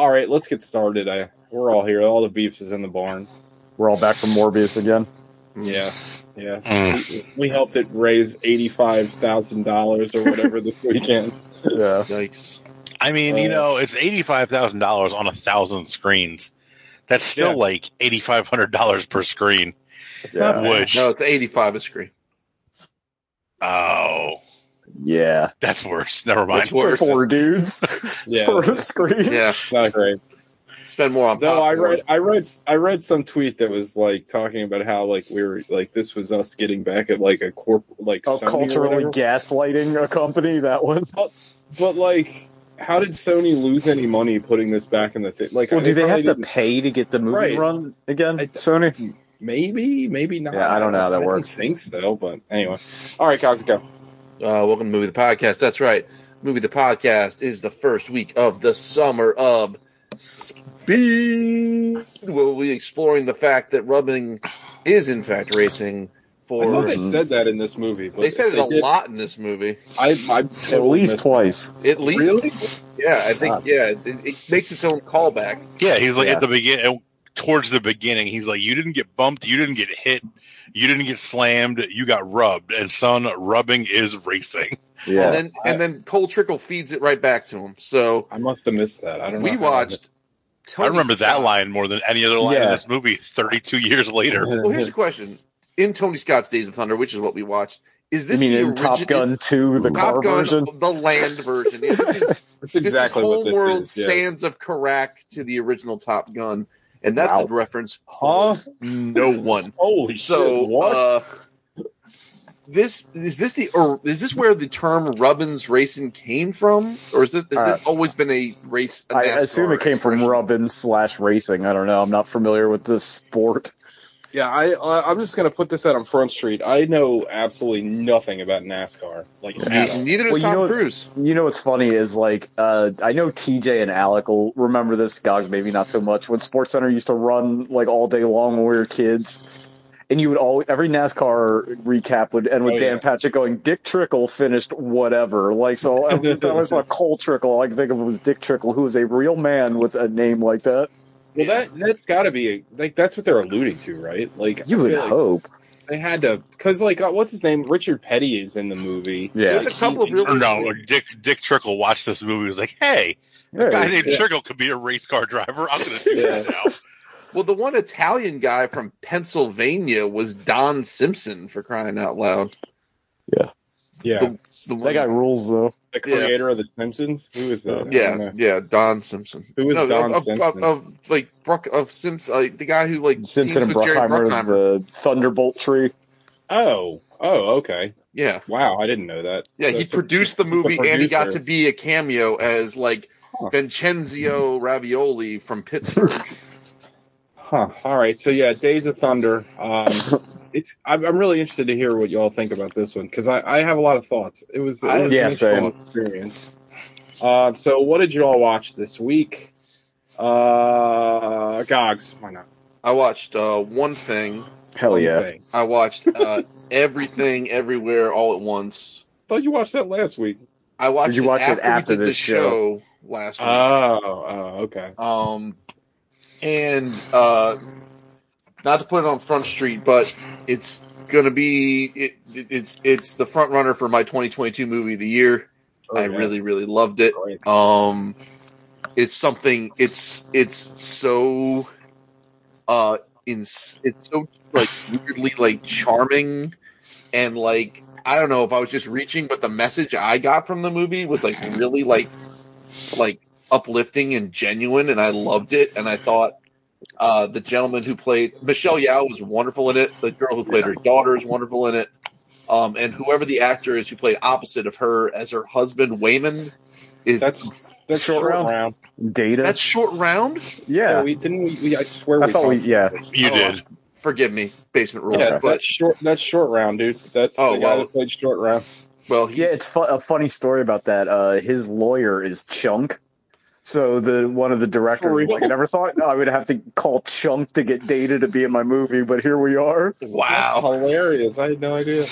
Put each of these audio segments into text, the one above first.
all right, let's get started. I we're all here. All the beefs is in the barn. We're all back from Morbius again. Yeah, yeah. Mm. We, we helped it raise eighty five thousand dollars or whatever this weekend. Yeah. Yikes. I mean, you Uh, know, it's eighty five thousand dollars on a thousand screens. That's still Yeah. like eighty five hundred dollars per screen. It's Yeah. not bad. Which No, it's 85 a screen. oh, Yeah. that's worse. Never mind. That's worse. Four dudes Yeah. for the screen. Yeah. not great. Spend more on No, I read, I read, I read some tweet that was like talking about how like we were like this was us getting back at like a corp like Oh, culturally gaslighting a company. That one. But like, how did Sony lose any money putting this back in the thing? Like, Well, do they have to pay to get the movie Right. run again? I- Sony. Maybe, maybe not. Yeah, I don't know how that I works. don't think so, but anyway. All right, Cox, go. Uh, welcome to Movie the Podcast. That's right. Movie the Podcast is the first week of the summer of speed. We'll be exploring the fact that rubbing is in fact racing. I thought For they said that in this movie. But they said it if a did, lot in this movie. I, I At least missed twice. At least, Really? yeah. I think Ah. yeah, it, it makes its own callback. Yeah, he's like Yeah. at the beginning, towards the beginning. He's like, "You didn't get bumped. You didn't get hit. You didn't get slammed. You got rubbed." And son, rubbing is racing. Yeah. And then I- and then Cole Trickle feeds it right back to him. So I must have missed that. I don't know. we how I watched. Tony I remember that line more than any other line in this movie. Thirty-two years later. Well, here's a question: In Tony Scott's Days of Thunder, which is what we watched, is I this mean, the in Top Gun 2, the car Gun, version. the land version? Yeah, this is, That's this exactly is what this Homeworld is. Yeah. Sands of Karak to the original Top Gun, and that's Wow. a reference. Huh? No one. Holy So, shit! What? uh, this is this the or is this where the term Rubbins racing came from, or is this has Uh, this always been a race? a I assume it came from expression? rubbing slash racing. I don't know. I'm not familiar with this sport. Yeah, I, I I'm just gonna put this out on Front Street. I know absolutely nothing about NASCAR. Like at Ne- Neither does Well, you Tom know what's- Cruise. You know what's funny is like uh, I know TJ and Alec will remember this. Gogs maybe not so much. When Sports Center used to run like all day long when we were kids, and you would always every NASCAR recap would end with Oh, Dan yeah. Patrick going, "Dick Trickle finished whatever." Like so, every time I saw Cole Trickle, all I could think of was Dick Trickle, who was a real man with a name like that. Well, that that's got to be a, like that's what they're alluding to, right? Like You would feel like hope. they had to because like uh, what's his name? Richard Petty is in the movie. Yeah. There's a couple of He- real. Or no, Dick Dick Trickle watched this movie. Was like, "Hey, a guy named Yeah. Trickle could be a race car driver. I'm going to do Yeah. this Well, the one Italian guy from Pennsylvania was Don Simpson for crying out loud. Yeah, The, the one, That guy rules though. The creator of The Simpsons. Who is that? I yeah, yeah, Don Simpson. Who is Don of, of- Simpson? Of, of, like Bruck of Simpson, like the guy who like Simpson and teams with Bruckheimer, the Thunderbolt tree. Oh, oh, okay. Yeah, Wow, I didn't know that. yeah. He That's a- produced the movie and he got to be a cameo as like Huh. Vincenzo Ravioli from Pittsburgh. Huh. All right. So yeah, Days of Thunder. Um, it's. I'm, I'm really interested to hear what y'all think about this one because I, I have a lot of thoughts. It was, it I- was Yeah, same. experience. Um, so what did you all watch this week? Uh, Gogs. Why not? I watched uh, one thing. Hell One yeah. thing. I watched uh, everything, everywhere, all at once. Thought you watched that last week. I watched. Did you watch it we after did the this show? last week. Oh, oh, okay. Um, and uh, not to put it on Front Street, but it's gonna be it, it- it's it's the front runner for my 2022 movie of the year. Oh, I yeah. really really loved it. Great. Um, it's something. It's it's so uh, in it's so like weirdly like charming and like I don't know if I was just reaching, but the message I got from the movie was like really like like uplifting and genuine, and I loved it. And I thought uh, the gentleman who played Michelle Yeoh was wonderful in it. The girl who played her daughter is wonderful in it. Um, and whoever the actor is who played opposite of her as her husband Wayman is That's that's Short short, round? round. Data. that's short round. Yeah, yeah. we didn't. We, we I swear I we thought we, talked yeah. You Oh, did. Forgive me, basement rules. Yeah, but that's short. That's short round, dude. That's Oh, the guy well- that played short round. well, Yeah, it's fu- a funny story about that. Uh, his lawyer is Chunk. So the one of the directors was like, I never thought oh, I would have to call Chunk to get Data to be in my movie, but here we are. That's Wow. hilarious. I had no idea.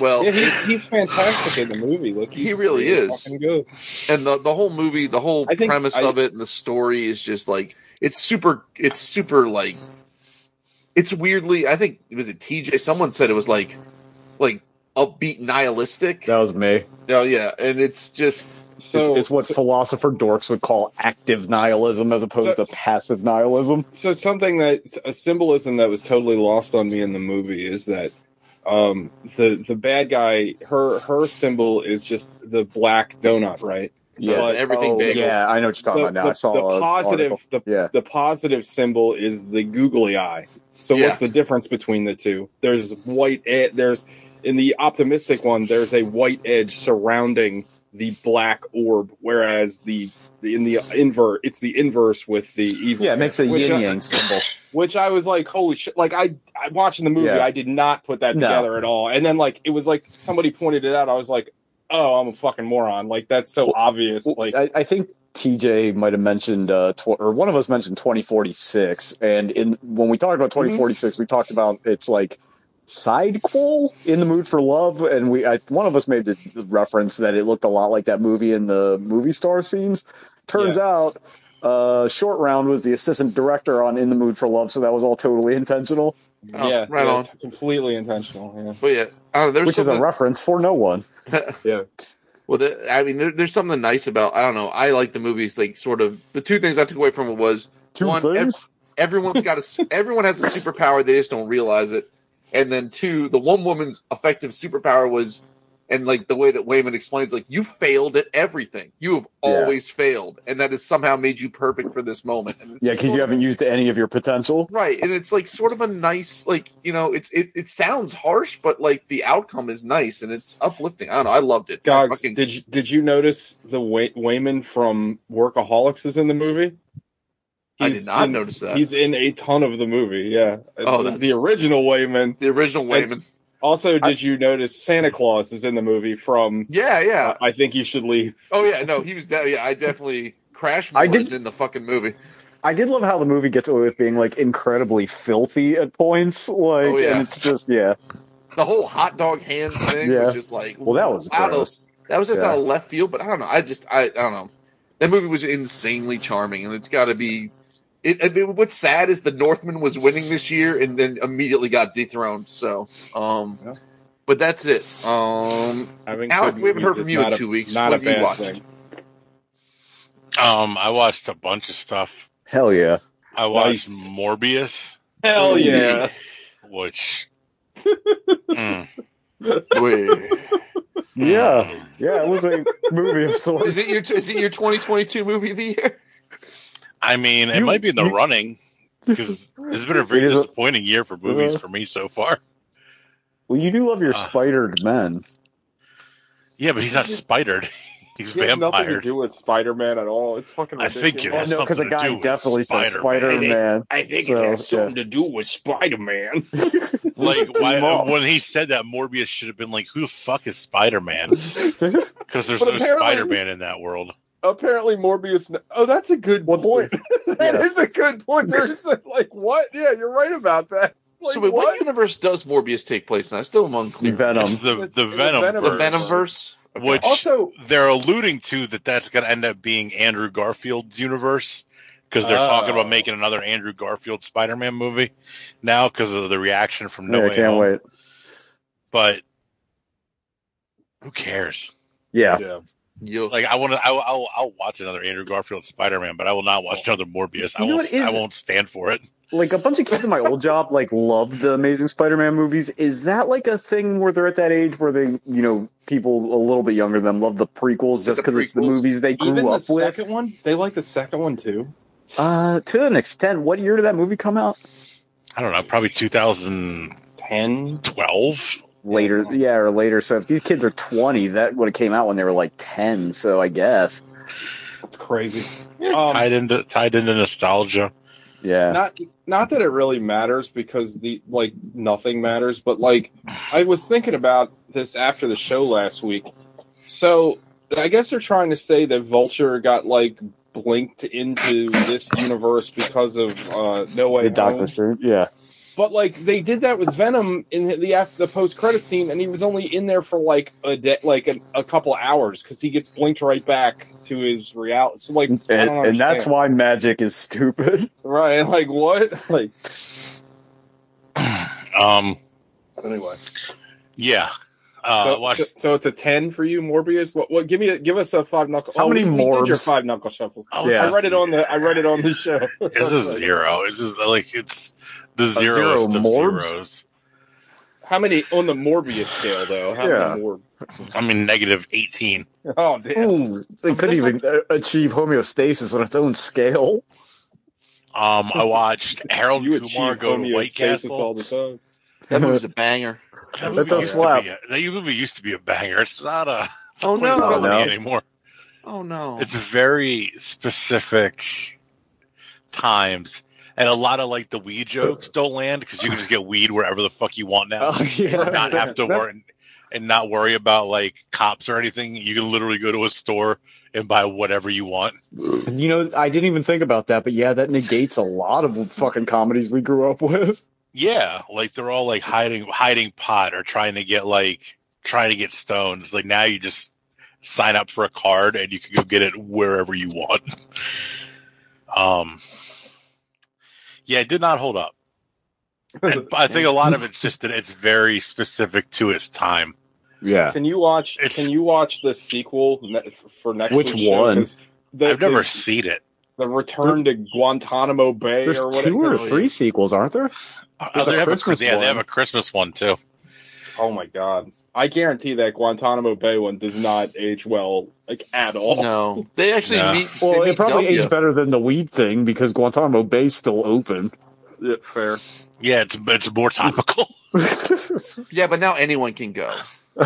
Well, Yeah, he's, he's fantastic in the movie. Look, He really is. Good. and the the whole movie, the whole premise I- of it and the story is just like it's super. It's super like it's weirdly. I think it was it TJ? Someone said it was like like upbeat nihilistic. That was me. Oh yeah, and it's just So it's, it's what so, philosopher dorks would call active nihilism as opposed So- to passive nihilism. so something that a symbolism that was totally lost on me in the movie is that um the the bad guy her her symbol is just the black donut right Yeah, But- everything oh, bagel. Yeah, I know what you're talking the, about now. the- I saw the positive the, Yeah. the positive symbol is the googly eye so Yeah. what's the difference between the two there's white ed- there's in the optimistic one there's a white edge surrounding the black orb whereas the, the in the invert it's the inverse with the evil Yeah, it makes a yin yang symbol. which I was like, holy shit! Like I, I watching the movie, Yeah. I did not put that No. together at all. And then like it was like somebody pointed it out. I was like, oh, I'm a fucking moron. Like that's so obvious. Like I, I think TJ might have mentioned, uh, tw- or one of us mentioned 2046, and in when we talked about Mm-hmm. 2046, we talked about it's like sidequel in the mood for love, and we I, one of us made the, the reference that it looked a lot like that movie in the movie star scenes. Turns out, uh, Short Round was the assistant director on In the Mood for Love, so that was all totally intentional, Oh, yeah, right yeah, on. completely intentional. Yeah, But yeah, I don't know. There's which is a reference for no one. yeah. Well, the, I mean, there, there's something nice about. I don't know. I like the movies. Like, sort of. The two things I took away from it was Two One, things. everyone's got a everyone has a superpower. They just don't realize it. And then two, the one woman's effective superpower was, and like the way that Wayman explains, like you failed at everything. You have Yeah. always failed, and that has somehow made you perfect for this moment. And yeah, because you of- haven't used any of your potential. right, and it's like sort of a nice, like you know, it's it, it sounds harsh, but like the outcome is nice and it's uplifting. I don't know. I loved it. Gogs, fucking- did you did you notice the Way- Wayman from Workaholics is in the movie? I did not in- notice that. He's in a ton of the movie. Yeah. Oh, the, the original Wayman. the original Wayman. Also, did you notice Santa Claus is in the movie from? Yeah, yeah. uh, I think you should leave. Oh yeah, no, he was. De- yeah, I definitely Crash. I I did- in the fucking movie. I did love how the movie gets away with being like incredibly filthy at points. Like, Oh, yeah. and it's just yeah. The whole hot dog hands thing Yeah. was just like, Well, that was out of- gross. that was just Yeah. out of left field. But I don't know. I just, I, I don't know. That movie was insanely charming, and it's got to be. It, I mean, what's sad is the Northman was winning this year, and then immediately got dethroned. So, um, Yeah. but that's it. Um, Having Alec, we haven't heard from you in not a- two weeks. Not What a have you bad watched? thing. Um, I watched a bunch of stuff. Hell yeah. I watched Nice. Morbius, Hell yeah! which mm, Wait. Yeah. Yeah, it was a movie of sorts. Is it your is it your 2022 movie of the year? I mean, it might be in the you- running because it's been a very It is a- disappointing year for movies Uh, for me so far. well, you do love your Ah. spidered men. Yeah, but he's not spidered. He's He has nothing to vampire. do with Spider Man at all. It's fucking I ridiculous. think it Oh, has no, because a something to do guy definitely says Spider-Man. I think So, it has something yeah. to do with Spider Man. Like why, when he said that, Morbius should have been like, "Who the fuck is Spider Man?" Because there's no Spider Man in that world. Apparently, Morbius. Oh, that's a good What- point. That is Yeah. a good point. There's like what? Yeah, you're right about that. Like, so wait, what? what? universe does Morbius take place in? I still am unclear. Venom. It's the It's- the Venom, Venom- The verse, Venom verse. which Also, they're alluding to that that's going to end up being Andrew Garfield's universe because they're Oh. talking about oh. making another Andrew Garfield Spider-Man movie now because of the reaction from No yeah, I Way can't Home. wait. But who cares? Yeah. yeah. You'll, Like I want to, I'll, I'll, I'll watch another Andrew Garfield Spider-Man, but I will not watch another Morbius. I You know won't, what is- I won't stand for it. Like a bunch of kids in my old job like loved the Amazing Spider Man movies. Is that like a thing where they're at that age where they, you know, people a little bit younger than them love the prequels just because it's the movies they grew Even the up with? second one, they like the second one too. Uh, to an extent. What year did that movie come out? I don't know, probably 2012. Ten. Later, yeah, or later. So if these kids are twenty, that would have came out when they were like ten. So I guess, it's crazy. Um, tied into tied into nostalgia. yeah. not not that it really matters because the like nothing matters but like i was thinking about this after the show last week so i guess they're trying to say that vulture got like blinked into this universe because of uh, No Way The Doctor Strange. Yeah. But like they did that with Venom in the after the post credit scene, and he was only in there for like a day, like a, a couple hours because he gets blinked right back to his reality. So like, And, I don't and that's why magic is stupid. right? Like what? Like Um, anyway. yeah. Uh, so, so, so it's a ten for you, Morbius. What? What? Give me. A, give us a five knuckle. How oh, many we, we your Morbs? five knuckle shuffles. oh, Yeah. I read it on the. I read it on the show. It's a zero. It's just like it's the zero zeroest of morbs? zeros. How many on the Morbius scale though? How Yeah. many Morb? I mean, negative eighteen. Oh damn. Ooh, they couldn't even uh, achieve homeostasis on its own scale. Um, I watched Harold you and Kumar achieve go to White homeostasis all Castle. the time. That movie's a banger. That That movie does used slap. Be a, that movie used to be a banger. It's not a. It's Oh, no. not No. anymore. Oh no. It's very specific times, and a lot of like the weed jokes don't land because you can just get weed wherever the fuck you want now, Oh, yeah. and not have to worry and not worry about like cops or anything. You can literally go to a store and buy whatever you want. You know, I didn't even think about that, but yeah, that negates a lot of fucking comedies we grew up with. Yeah, like they're all like hiding hiding pot or trying to get like trying to get stoned. It's like now you just sign up for a card and you can go get it wherever you want. Um Yeah, it did not hold up. And I think a lot of it's just that it's very specific to its time. Yeah. Can you watch? It's- can you watch the sequel ne- for next? Which week's show? The, I've never the, seen it. the return to Guantanamo Bay There's or two or three sequels, aren't there? Oh, There's a they have Christmas yeah, they have a Christmas one too. Oh my god! I guarantee that Guantanamo Bay one does not age well, like at all. no. They actually No. meet. Well, they it probably W. aged better than the weed thing because Guantanamo Bay's still open. Yeah, fair. Yeah, it's it's more topical. Yeah, but now anyone can go.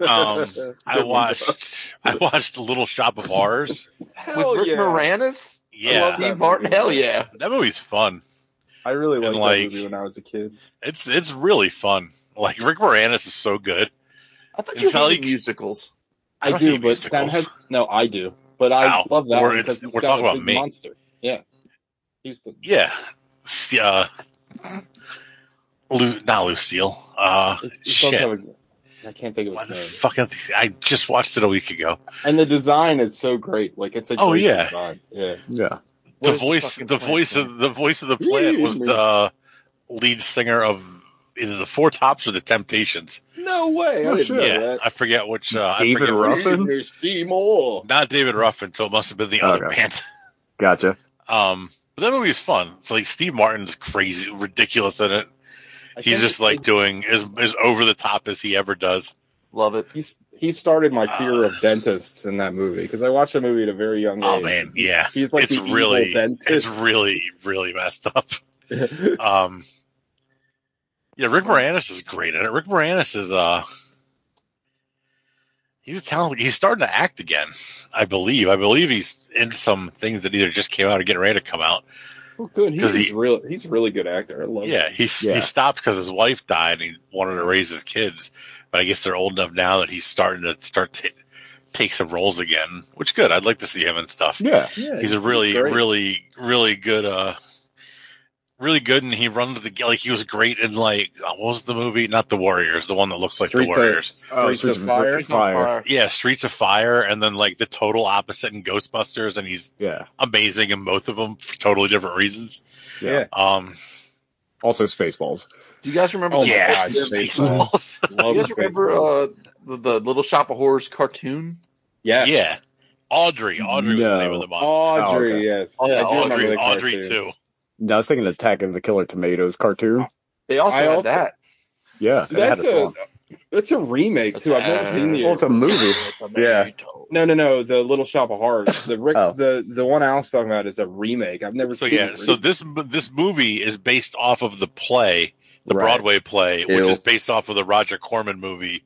Um, I watched I watched Little Shop of Horrors. Hell With Rick yeah. Moranis? I Yeah, that Steve Martin? movie. Hell yeah. that movie's fun. I really And, liked like- that movie when I was a kid. It's it's really fun. Like Rick Moranis is so good. I thought It's you hated like- musicals. I I, don't do, hate but musicals. that had no. I do, but I Ow. love that We're- one because we're talking about big me. monster. Yeah, he's the. Yeah, S- uh, Lu, not Lucille. Uh, It, it does shit. a, I can't think of What its the name. fucking? I just watched it a week ago. And the design is so great. Like it's a Oh, yeah. design. Yeah. yeah. What the is the voice, the voice name? of the voice of the plant was the lead singer of either the Four Tops or the Temptations. No way. I Oh, didn't shit. know Yeah, that. I forget which. Uh, I David forget which- Ruffin? There's Seymour. Not David Ruffin, so it must have been the other Okay. band. Gotcha. Um, but that movie is fun. It's like Steve Martin's crazy, ridiculous in it. I He's just he- like doing as as over the top as he ever does. Love it. he's he started my fear Uh, of dentists in that movie because I watched the movie at a very young age. Oh man, yeah, He's like it's the really, evil dentist. it's really, really messed up. Um, yeah, Rick Moranis is great in it. Rick Moranis is uh, he's a talent. He's starting to act again. I believe. I believe he's in some things that either just came out or getting ready to come out. oh, good. He's 'Cause he- real. He's a really good actor. I love. Yeah, him. he's Yeah. he stopped because his wife died. and He wanted to raise his kids, but I guess they're old enough now that he's starting to start to take some roles again, which good. I'd like to see him and stuff. Yeah. Yeah, He's a really, great. really, really good. uh Really good, and he runs the like. He was great in like uh, what was the movie? Not the Warriors, the one that looks like Streets the Warriors. Of, Oh, Streets of Fire. Fire. Yeah, Streets of Fire, and then like the total opposite in Ghostbusters, and he's Yeah. amazing in both of them for totally different reasons. Yeah. Um, Also Spaceballs. Do you guys remember? Oh my yeah, God, Spaceballs. Do you guys remember uh, the, the Little Shop of Horrors cartoon? Yeah. Yeah. Audrey. Audrey was the name of the monster. Audrey. Oh, okay. Yes. Oh, yeah, I do remember Audrey, Audrey cartoon. too. No, I was thinking Attack of the Killer Tomatoes cartoon. Oh, they also I had also- that. Yeah. It had That's a a song. that's a remake too. I've never seen the. Well, it's a movie. Yeah. no, no, no. The Little Shop of Horrors. The Rick, Oh. the the one Al's talking about is a remake. I've never So seen. yeah, the so this this movie is based off of the play, the Right. Broadway play, Ew. which is based off of the Roger Corman movie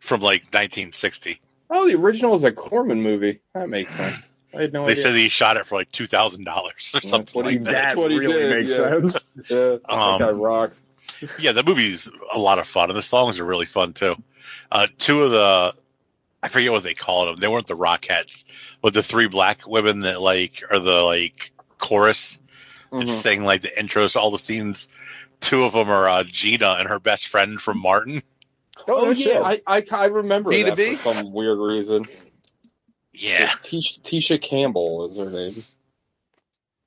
from like 1960. oh, the original is a Corman movie. That makes sense. I had no They idea. said he shot it for like two thousand dollars or something what like that. that That's what he really did, makes yeah. sense. yeah, Um, that guy rocks. Yeah, the movie's a lot of fun, and the songs are really fun too. Uh, two of the I forget what they called them. They weren't the Rockettes, but the three black women that like are the like chorus that Mhm. sing like the intros to all the scenes. Two of them are uh, Gina and her best friend from Martin. Oh, no yeah. I, I I remember B to that B? for some weird reason. Yeah, Tisha, Tisha Campbell is her name.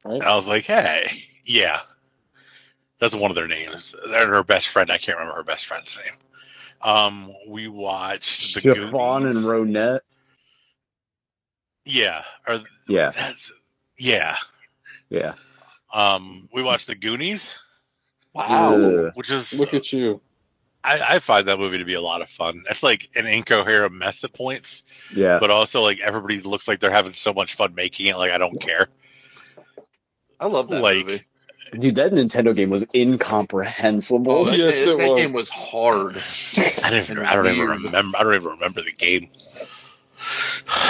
Right? And I was like, hey, yeah, that's one of their names. They're her best friend. I can't remember her best friend's name. Um, we watched the Chiffon and Goonies. Ronette. yeah, or Yeah, that's yeah. yeah. Um, we watched the Goonies, Wow. Ugh. which is Look at you. I, I find that movie to be a lot of fun. It's like an incoherent mess at points, yeah. but also like everybody looks like they're having so much fun making it. Like I don't care. I love that Like, movie. Dude, that Nintendo game was incomprehensible. Oh, that, yes, that- it that was. game was hard. I don't even, I don't even remember. I don't even remember the game.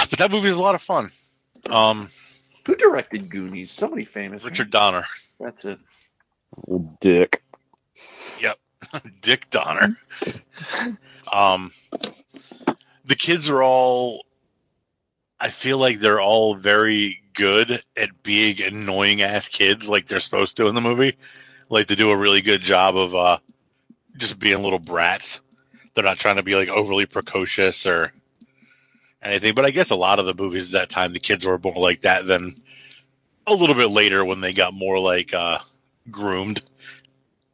But that movie is a lot of fun. Um, Who directed Goonies? Somebody famous. right? Richard Donner, That's it. Old dick. Dick Donner. Um, the kids are all. I feel like they're all very good at being annoying ass kids, like they're supposed to in the movie. Like they do a really good job of uh, just being little brats. They're not trying to be like overly precocious or anything. But I guess a lot of the movies at that time, the kids were more like that than a little bit later when they got more like uh, groomed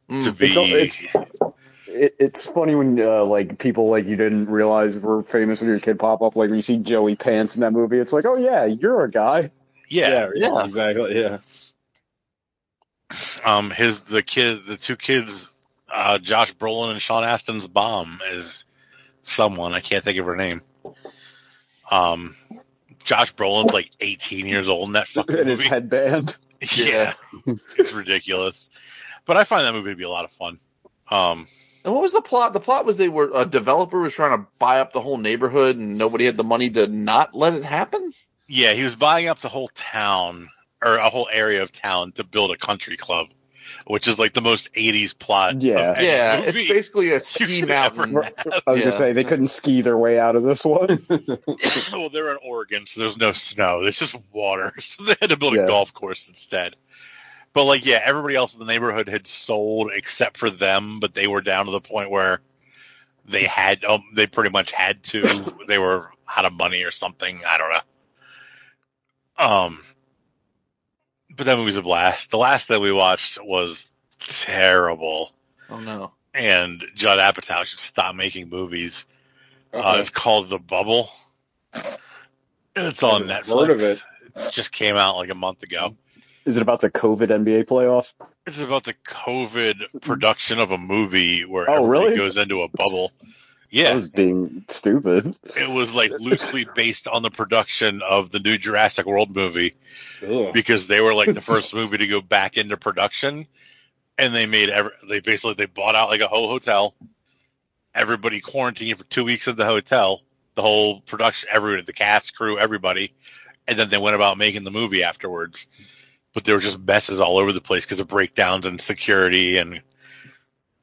to Mm. be. It's it's- It, it's funny when uh, like people like you didn't realize were famous when your kid pop up. Like when you see Joey Pants in that movie, it's like, oh yeah, you're a guy. yeah, yeah. exactly. Yeah. um his the kid the two kids uh josh brolin and sean astin's bomb is someone i can't think of her name um josh brolin's like 18 years old in that fucking in his movie headband. yeah it's ridiculous but i find that movie to be a lot of fun um And what was the plot? The plot was they were a developer was trying to buy up the whole neighborhood, and nobody had the money to not let it happen. yeah he was buying up the whole town or a whole area of town to build a country club which is like the most 80s plot of Yeah. any yeah, movie it's basically a ski mountain. I was Yeah. gonna say they couldn't ski their way out of this one. well, they're in Oregon, so there's no snow. There's just water. So they had to build a golf course instead. But like, yeah, everybody else in the neighborhood had sold except for them, but they were down to the point where they had, um, they pretty much had to. they were out of money or something. I don't know. Um, but that movie's a blast. The last that we watched was terrible, Oh no! and Judd Apatow should stop making movies. Uh, it's called The Bubble. It's on Netflix. heard of it. Just came out like a month ago. Is it about the COVID NBA playoffs? It's about the COVID production of a movie where Oh, everybody really? goes into a bubble. I Yeah, was being stupid. it was like loosely based on the production of the new Jurassic World movie Ugh. because they were like the first movie to go back into production, and they made every they basically they bought out like a whole hotel. Everybody quarantined for two weeks at the hotel. The whole production, everyone, the cast, crew, everybody, and then they went about making the movie afterwards. But there were just messes all over the place because of breakdowns and security and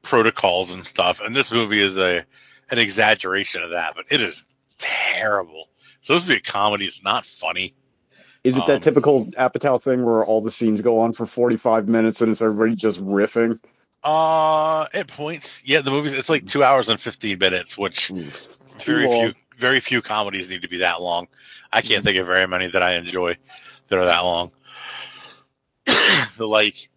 protocols and stuff. And this movie is a an exaggeration of that, but it is terrible. So this would be a comedy. It's not funny. Is it that Um, typical Apatow thing where all the scenes go on for 45 minutes and it's everybody just riffing? Uh, at points, yeah, the movie's it's like two hours and fifteen minutes, which It's very long. few very few comedies need to be that long. I can't think of very many that I enjoy that are that long. but like,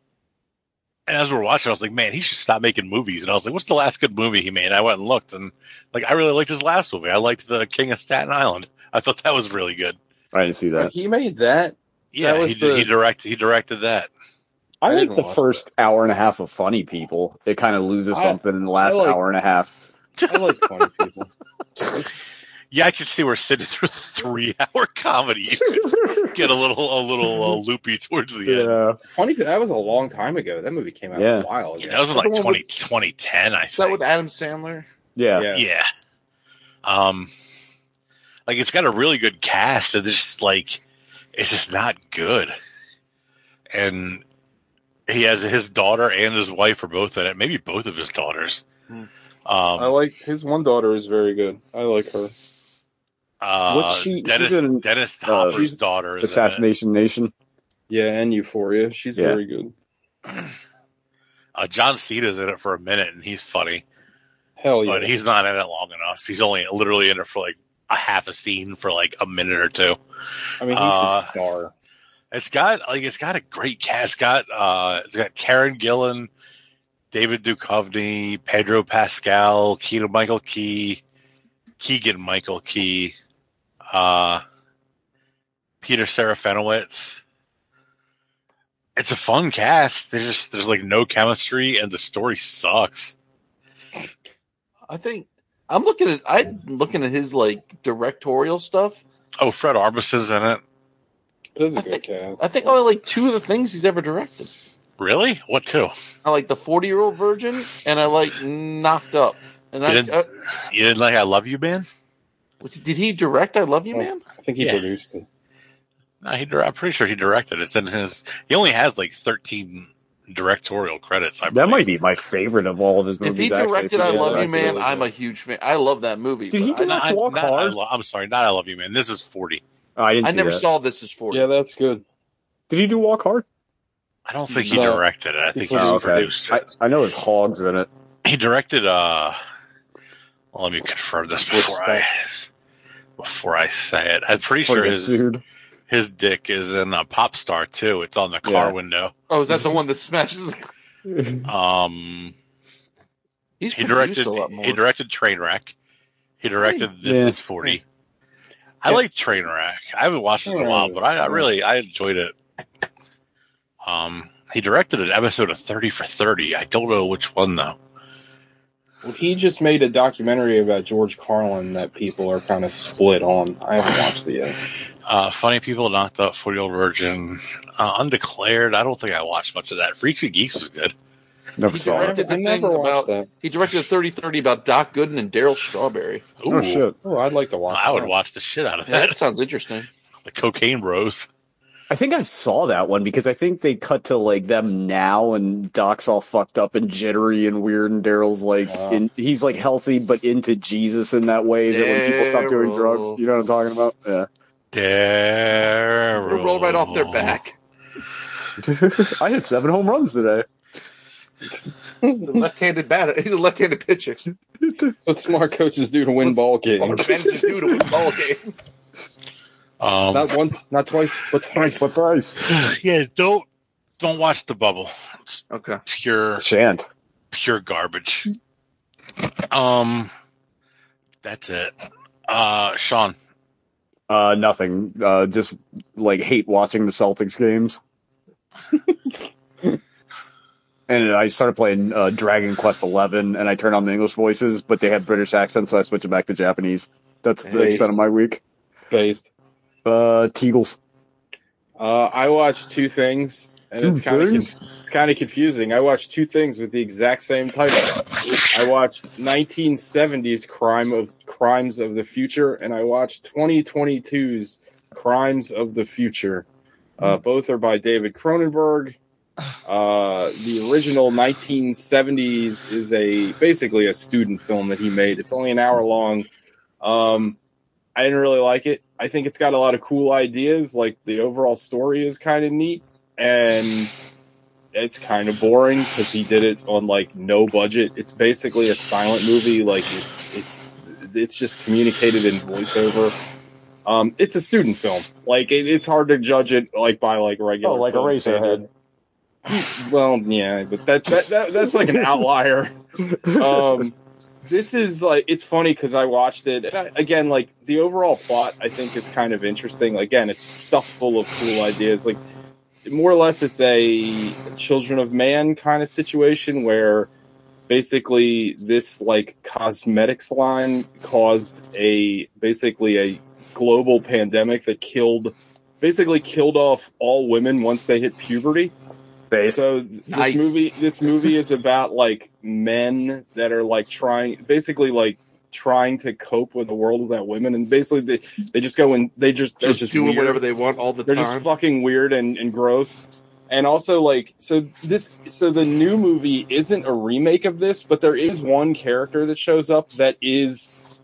and as we're watching, I was like, man, he should stop making movies. And I was like, what's the last good movie he made? And I went and looked, and like, I really liked his last movie. I liked the King of Staten Island. I thought that was really good. I didn't see that. He made that. Yeah, That he, did, the- he directed he directed that. I I like the watch first hour and a half of Funny People. It kind of loses I- something in the last like- hour and a half. I like funny people. Yeah, I could see we're sitting through a three hour comedy. Get a little a little uh, loopy towards the end. yeah. Funny, that was a long time ago. That movie came out Yeah. a while ago. Yeah, that was in like the one 20, 2010, I Is that with Adam Sandler? Yeah. Yeah. yeah. Um, like it's got a really good cast, and it's just like it's just not good. And he has his daughter and his wife are both in it. Maybe both of his daughters. Hmm. I Um, like his one daughter is very good. I like her. Uh, What's she- Dennis, she's in, Dennis uh, Hopper's she's- daughter. Is in it. Assassination Nation. Yeah, and Euphoria. She's Yeah. very good. Uh, John Cena's in it for a minute, and he's funny, Hell yeah. but he's not in it long enough. He's only literally in it for like a half a scene for like a minute or two. I mean, he's uh, should star. It's got like it's got a great cast. It's got uh, it's got Karen Gillan, David Duchovny, Pedro Pascal, Keegan Michael Key, Keegan Michael Key, uh, Peter Serafinowicz. It's a fun cast. There's just there's like no chemistry, and the story sucks. I think I'm looking at I'm looking at his like directorial stuff. Oh, Fred Armisen is in it. It is a I good think- cast. I think only like two of the things he's ever directed. Really? What two? I like the 40 year old virgin, and I like Knocked Up. And You I, didn't, uh, you didn't like I Love You, Man? Did he direct I Love You, Oh. Man? I think he Yeah. produced it. No, he. I'm pretty sure he directed. It. It's in his. He only has like 13 directorial credits. I That believe. might be my favorite of all of his movies. If he movies. actually, directed if I Love You, Man, it. I'm a huge fan. I love that movie. Did but he I- do Not, Not Walk not I Hard? Lo- I'm sorry, not I Love You, Man. This is 40. Oh, I didn't I see never that. saw this as 40. Yeah, that's good. Did he do Walk Hard? I don't think he No. directed it. I think he Oh, just okay. produced I, it. I know his hogs in it. He directed. uh well, Let me confirm this before I before I say it. I'm pretty Before sure his sued. his dick is in a pop star too. It's on the car Yeah. window. Oh, is that the one that smashes? Um, He's he directed a lot more. he directed Trainwreck. He directed This Yeah. Is Forty. I Yeah. like Trainwreck. I haven't watched it in a while, but I, I really I enjoyed it. Um, he directed an episode of Thirty for Thirty. I don't know which one though. Well, he just made a documentary about George Carlin that people are kind of split on. I haven't watched it yet. Uh, Funny People, Knocked Up, Forty Year Old Virgin, uh, Undeclared. I don't think I watched much of that. Freaks and Geeks was good. Never He saw it. I the never thing watched about- that. He directed a 30-30 about Doc Gooden and Darryl Strawberry. Ooh, Oh shit! Oh, I'd like to watch. I would watch the shit out of Yeah, that. that sounds interesting. The Cocaine Bros. I think I saw that one because I think they cut to like them now, and Doc's all fucked up and jittery and weird, and Darryl's like, Wow. in, he's like healthy but into Jesus in that way that when people stop doing drugs, you know what I'm talking about? Yeah. Daryl. Roll right off their back. I hit seven home runs today. Left-handed batter. He's a left-handed pitcher. what smart coaches do to win ball games. do managers do to win ball games? Um, Not once, not twice, but twice. What price? yeah, don't don't watch the bubble. It's Okay. pure Shan't. pure garbage. Um, that's it. Uh, Sean. Uh, nothing. Uh, just like hate watching the Celtics games. and I started playing uh, Dragon Quest Eleven, and I turned on the English voices, but they had British accents, so I switched it back to Japanese. That's the Nice. extent of my week. Based. Uh, Teagles. Uh, I watched two things, and Two it's kind of it's kind of confusing. I watched two things with the exact same title. I watched 1970s Crime of Crimes of the Future, and I watched 2022's Crimes of the Future. Uh, both are by David Cronenberg. Uh, the original 1970s is a basically a student film that he made. It's only an hour long. Um, I didn't really like it. I think it's got a lot of cool ideas. Like the overall story is kind of neat, and it's kind of boring because he did it on like no budget. It's basically a silent movie. Like it's it's it's just communicated in voiceover. Um, it's a student film. Like it, it's hard to judge it like by like regular. Oh, like film Eraserhead. Well, yeah, but that, that, that that's like an outlier um this is like it's funny because i watched it and I, again like the overall plot i think is kind of interesting. Again it's stuff full of cool ideas. Like more or less it's a children of man kind of situation where basically this like cosmetics line caused a basically a global pandemic that killed basically killed off all women once they hit puberty Based. so this Nice. movie, this movie is about like men that are like trying, basically like trying to cope with the world without women, and basically they, they just go and they just they're Just, just, doing weird. whatever they want all the time. They're just fucking weird and, and gross. And also like so this so the new movie isn't a remake of this, but there is one character that shows up that is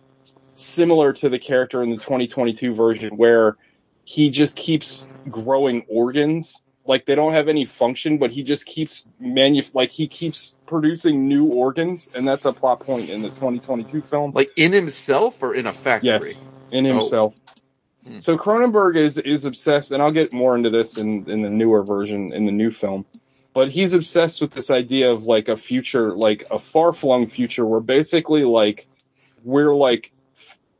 similar to the character in the 2022 version where he just keeps growing organs like they don't have any function but he just keeps manu like he keeps producing new organs and that's a plot point in the 2022 film Like in himself or in a factory? yes in himself Hmm. so cronenberg is is obsessed and i'll get more into this in in the newer version in the new film but he's obsessed with this idea of like a future like a far-flung future where basically like we're like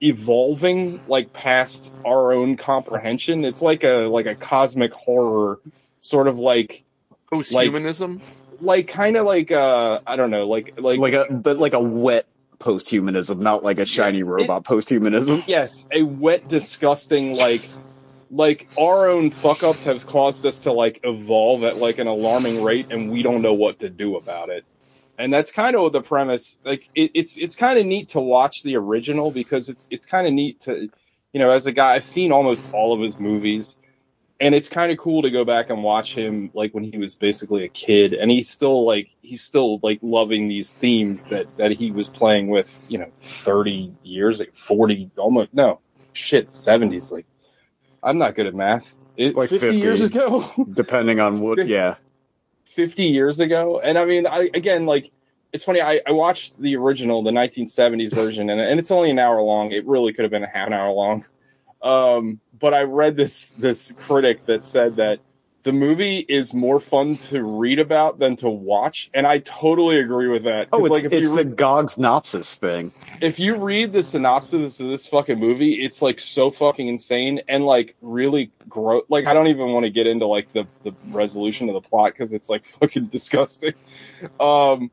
evolving like past our own comprehension it's like a like a cosmic horror sort of like Posthumanism? like kind of like uh i don't know like like, like a but like a wet posthumanism, not like a shiny robot posthumanism. yes a wet disgusting like like our own fuck ups have caused us to like evolve at like an alarming rate and we don't know what to do about it and that's kind of the premise like it, it's it's kind of neat to watch the original because it's it's kind of neat to you know as a guy i've seen almost all of his movies and it's kind of cool to go back and watch him like when he was basically a kid and he's still like he's still like loving these themes that that he was playing with you know 30 years like 40 almost no shit 70s like i'm not good at math it, Like 50, 50. years ago Depending on what, yeah. 50 years ago. And I mean, I again, like, it's funny. I, I watched the original, the 1970s version, and, and it's only an hour long. It really could have been a half an hour long. Um, but I read this this critic that said that the movie is more fun to read about than to watch, and I totally agree with that. Oh, it's, like if it's you the GOG synopsis thing. if you read the synopsis of this fucking movie, it's like so fucking insane and like really gross. Like I don't even want to get into like the the resolution of the plot because it's like fucking disgusting. Um,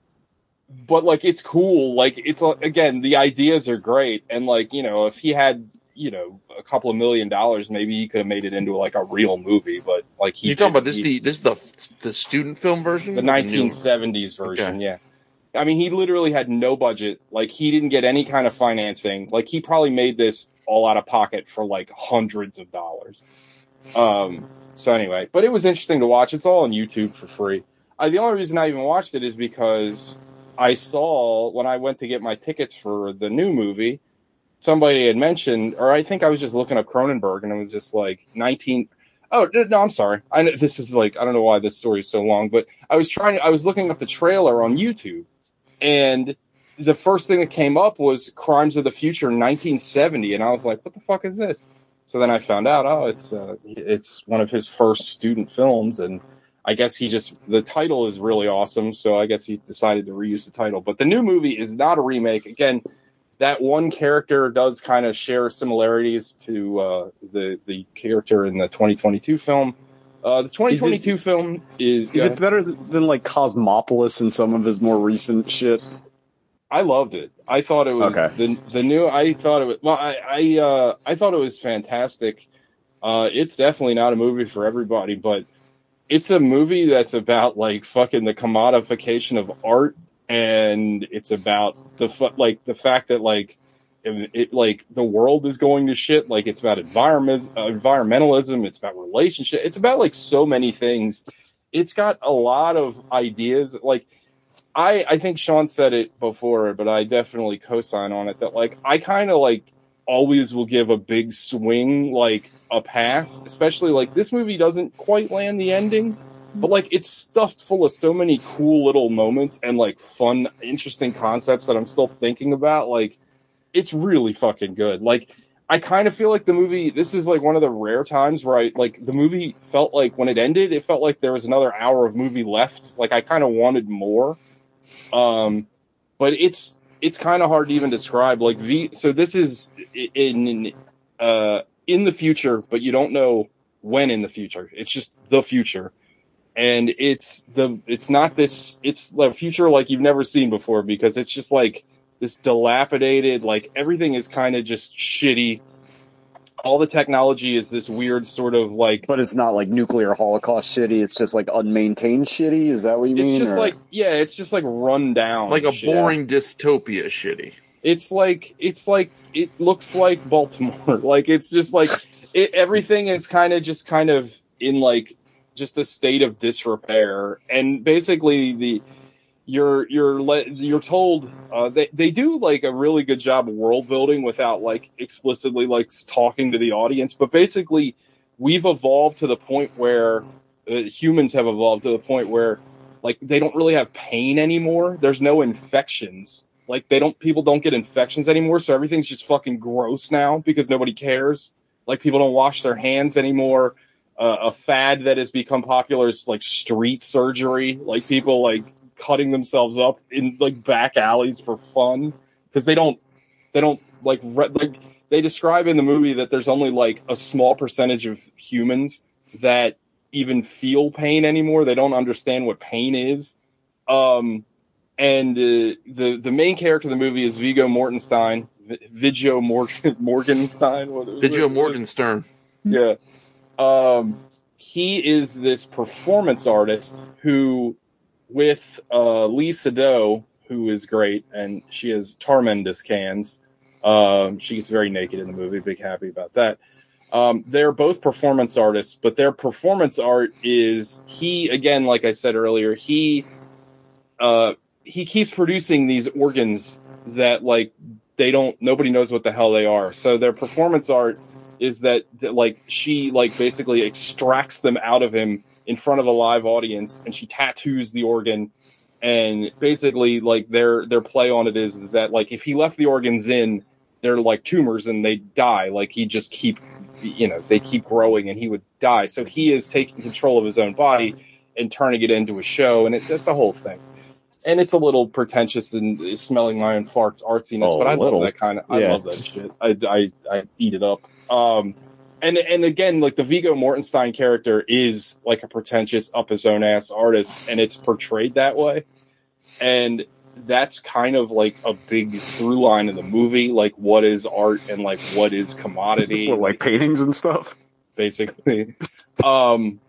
but like it's cool. Like it's uh, again the ideas are great and like you know if he had you know a couple of million dollars maybe he could have made it into like a real movie. But like he You're talking about this he- the this is the the student film version? the 1970s version, yeah. I mean, he literally had no budget. Like, he didn't get any kind of financing. Like, he probably made this all out of pocket for like hundreds of dollars. Um, so anyway, but it was interesting to watch. It's all on YouTube for free. Uh, the only reason I even watched it is because I saw when I went to get my tickets for the new movie, somebody had mentioned, or I think I was just looking up Cronenberg and it was just like 19. Oh, no, I'm sorry. I know this is like, I don't know why this story is so long, but I was trying, I was looking up the trailer on YouTube and the first thing that came up was Crimes of the Future 1970. And I was like, what the fuck is this? So then I found out, oh, it's, uh, it's one of his first student films. And I guess he just, the title is really awesome. So I guess he decided to reuse the title. But the new movie is not a remake. Again, that one character does kind of share similarities to uh, the the character in the 2022 film. Uh, the 2022 film is, Is it better than like Cosmopolis and some of his more recent shit? I loved it. I thought it was Okay. the the new. I thought it was well. I I uh, I thought it was fantastic. Uh, it's definitely not a movie for everybody, but it's a movie that's about like fucking the commodification of art, and it's about the fu- like the fact that like it, it like the world is going to shit. Like it's about environment uh, environmentalism. It's about relationship. It's about like so many things. It's got a lot of ideas. Like I I think Sean said it before, but I definitely co-sign on it that like I kind of like always will give a big swing like a pass, especially like this movie doesn't quite land the ending, but like it's stuffed full of so many cool little moments and like fun, interesting concepts that I'm still thinking about. Like it's really fucking good. Like I kind of feel like the movie. This is like one of the rare times where I like the movie felt like when it ended, it felt like there was another hour of movie left. Like I kind of wanted more. Um, but it's it's kind of hard to even describe. Like V. So this is i- in uh in the future, but you don't know when in the future. It's just the future. And it's the it's not this it's the future like you've never seen before because it's just like this dilapidated like everything is kind of just shitty. All the technology is this weird sort of like But it's not like nuclear holocaust shitty. It's just like unmaintained shitty. Is that what you mean? it's just or- like yeah, it's just like run down Like a shit. boring dystopia shitty. it's like it's like it looks like Baltimore. like it's just like it, everything is kind of just kind of in like just a state of disrepair, and basically the you're you're le- you're told uh, they they do like a really good job of world building without like explicitly like talking to the audience, but basically we've evolved to the point where uh, humans have evolved to the point where like they don't really have pain anymore. There's no infections. Like they don't people don't get infections anymore, so everything's just fucking gross now because nobody cares. Like people don't wash their hands anymore. Uh, a fad that has become popular is like street surgery. Like people like cutting themselves up in like back alleys for fun because they don't they don't like re- like they describe in the movie that there's only like a small percentage of humans that even feel pain anymore. They don't understand what pain is. Um, and uh, the the main character of the movie is Viggo Mortenstein, V- Viggo Morgan Morgenstein. Viggo Morgenstern. yeah. Um, he is this performance artist who, with uh, Seydoux, who is great, and she has tremendous cans. Um, she gets very naked in the movie. Big happy about that. Um, they're both performance artists, but their performance art is he again, like I said earlier, he uh, he keeps producing these organs that like they don't nobody knows what the hell they are. So their performance art is that, that like she like basically extracts them out of him in front of a live audience and she tattoos the organ. And basically like their their play on it is, is that like if he left the organs in they're like tumors and they die. Like he just keep you know they keep growing and he would die. So he is taking control of his own body and turning it into a show and it, it's a whole thing. And it's a little pretentious and smelling my own farts artsiness Oh, but i little. love that kind of i Yeah. love that shit. I, I i eat it up um and and again like the Viggo mortenstein character is like a pretentious up his own ass artist and it's portrayed that way and that's kind of like a big through line of the movie like what is art and like what is commodity What, like paintings and stuff. basically. um,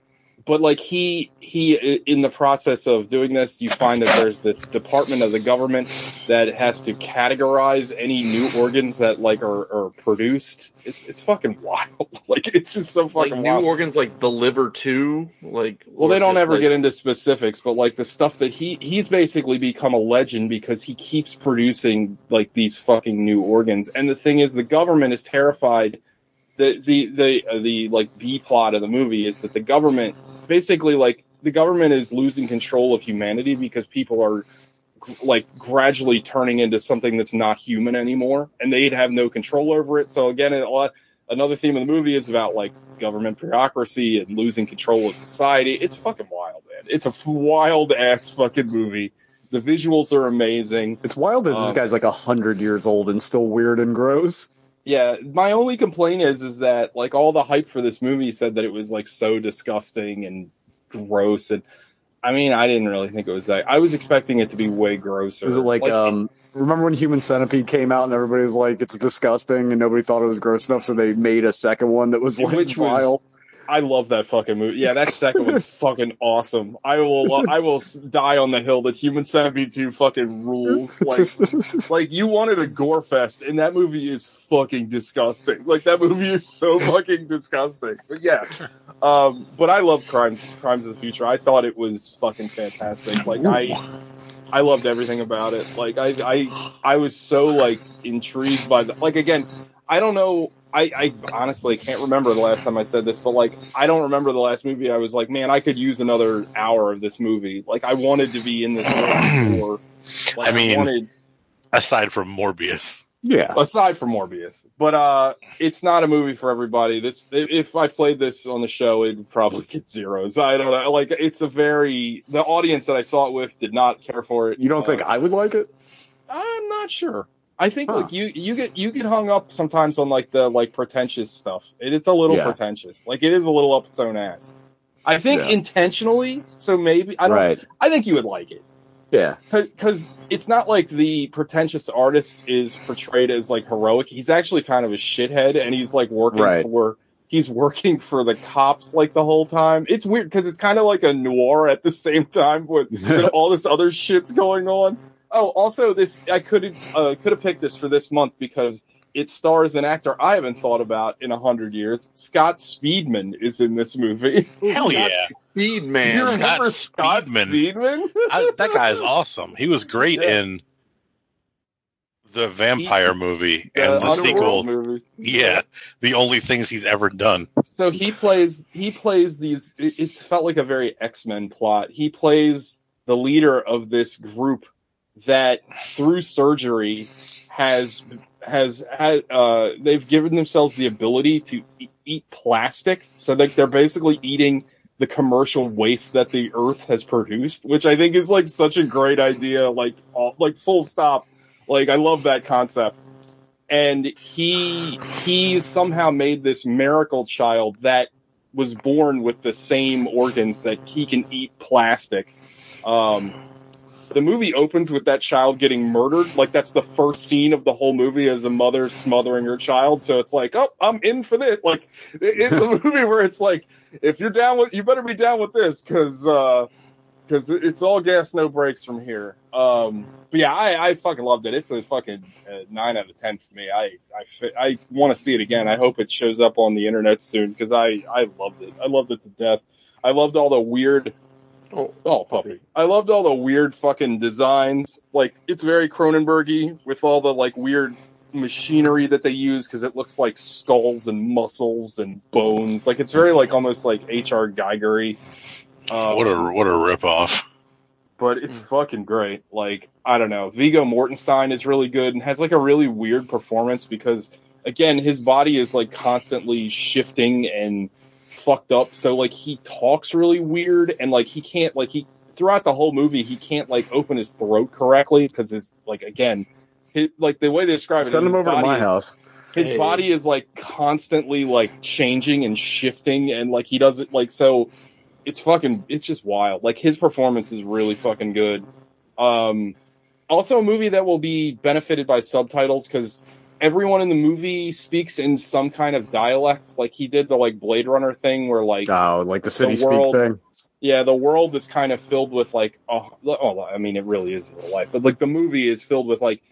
but like he he in the process of doing this, you find that there's this department of the government that has to categorize any new organs that like are, are produced. It's it's fucking wild. like it's just so Like fucking new wild. organs, like the liver too. Like Well, they don't ever like- get into specifics, but like the stuff that he he's basically become a legend because he keeps producing like these fucking new organs. And the thing is, the government is terrified. The the the uh, the like B plot of the movie is that the government basically like the government is losing control of humanity because people are like gradually turning into something that's not human anymore, and they'd have no control over it. So again, a lot another theme of the movie is about like government bureaucracy and losing control of society. It's fucking wild, man. It's a wild ass fucking movie. The visuals are amazing. It's wild that this Um, guy's like a hundred years old and still weird and gross. Yeah, my only complaint is is that like all the hype for this movie said that it was like so disgusting and gross and I mean, I didn't really think it was that. I was expecting it to be way grosser. Is it like, um? Remember when Human Centipede came out and everybody was like, "It's disgusting," and nobody thought it was gross enough, so they made a second one that was like Which was- vile. I love that fucking movie. Yeah, that second one's fucking awesome. I will I will die on the hill that Human Centipede 2 fucking rules. Like like you wanted a gore fest and that movie is fucking disgusting like that movie is so fucking disgusting but yeah um but i love crimes crimes of the future i thought it was fucking fantastic like i i loved everything about it like i i i was so like intrigued by the like again i don't know I, I honestly can't remember the last time I said this, but like I don't remember the last movie I was like, man, I could use another hour of this movie. Like I wanted to be in this world more. Like, I mean- wanted, aside from Morbius. yeah, aside from Morbius. But uh it's not a movie for everybody. This if I played this on the show, it would probably get zeros. I don't know. Like it's a very the audience that I saw it with did not care for it. you don't think Uh, I would like it? I'm not sure. I think Huh. like you you get you get hung up sometimes on like the like pretentious stuff. It, it's a little Yeah. pretentious. Like it is a little up its own ass. I think Yeah. intentionally. So maybe I don't. Right? I think you would like it Yeah. because it's not like the pretentious artist is portrayed as like heroic. He's actually kind of a shithead, and he's like working Right. for he's working for the cops like the whole time. It's weird because it's kind of like a noir at the same time with, with all this other shit's going on. Oh, also this I could uh, could have picked this for this month because it stars an actor I haven't thought about in a hundred years. Scott Speedman is in this movie. Hell Scott yeah. Speed Do you. Scott remember Scott Speedman. Speedman? I, that guy's awesome. He was great Yeah. in the vampire movie and the Underworld sequel. movies. Yeah, the only things he's ever done. So he plays he plays these it, it felt like a very X-Men plot. He plays the leader of this group that through surgery has has had uh they've given themselves the ability to eat plastic. So that they're basically eating the commercial waste that the earth has produced which i think is like such a great idea. Like all, like full stop. Like i love that concept. And he he somehow made this miracle child that was born with the same organs that he can eat plastic. Um the movie opens with that child getting murdered. Like that's the first scene of the whole movie as a mother smothering her child. So it's like oh i'm in for this. Like it's a movie where it's like if you're down with you better be down with this because uh because it's all gas no brakes from here. Um but yeah i i fucking loved it. It's a fucking uh, nine out of ten for me. I i i want to see it again. I hope it shows up on the internet soon because i i loved it. I loved it to death. I loved all the weird Oh, Oh, puppy. I loved all the weird fucking designs. Like, it's very Cronenbergy with all the, like, weird machinery that they use because it looks like skulls and muscles and bones. Like, it's very, like, almost like H.R. Geigery. Um, What a what a ripoff. but it's fucking great. Like, I don't know. Viggo Mortenstein is really good and has, like, a really weird performance because, again, his body is, like, constantly shifting and fucked up. So like he talks really weird and like he can't like he throughout the whole movie he can't like open his throat correctly because his like again his, like the way they describe it Send him his over to my house. his Hey. body is like constantly like changing and shifting and like he doesn't like so it's fucking it's just wild like his performance is really fucking good um also a movie that will be benefited by subtitles because everyone in the movie speaks in some kind of dialect like he did the like blade runner thing where like Oh, like the city The world- speak thing. yeah, the world is kind of filled with like, oh, oh, I mean, it really is real life, but like the movie is filled with like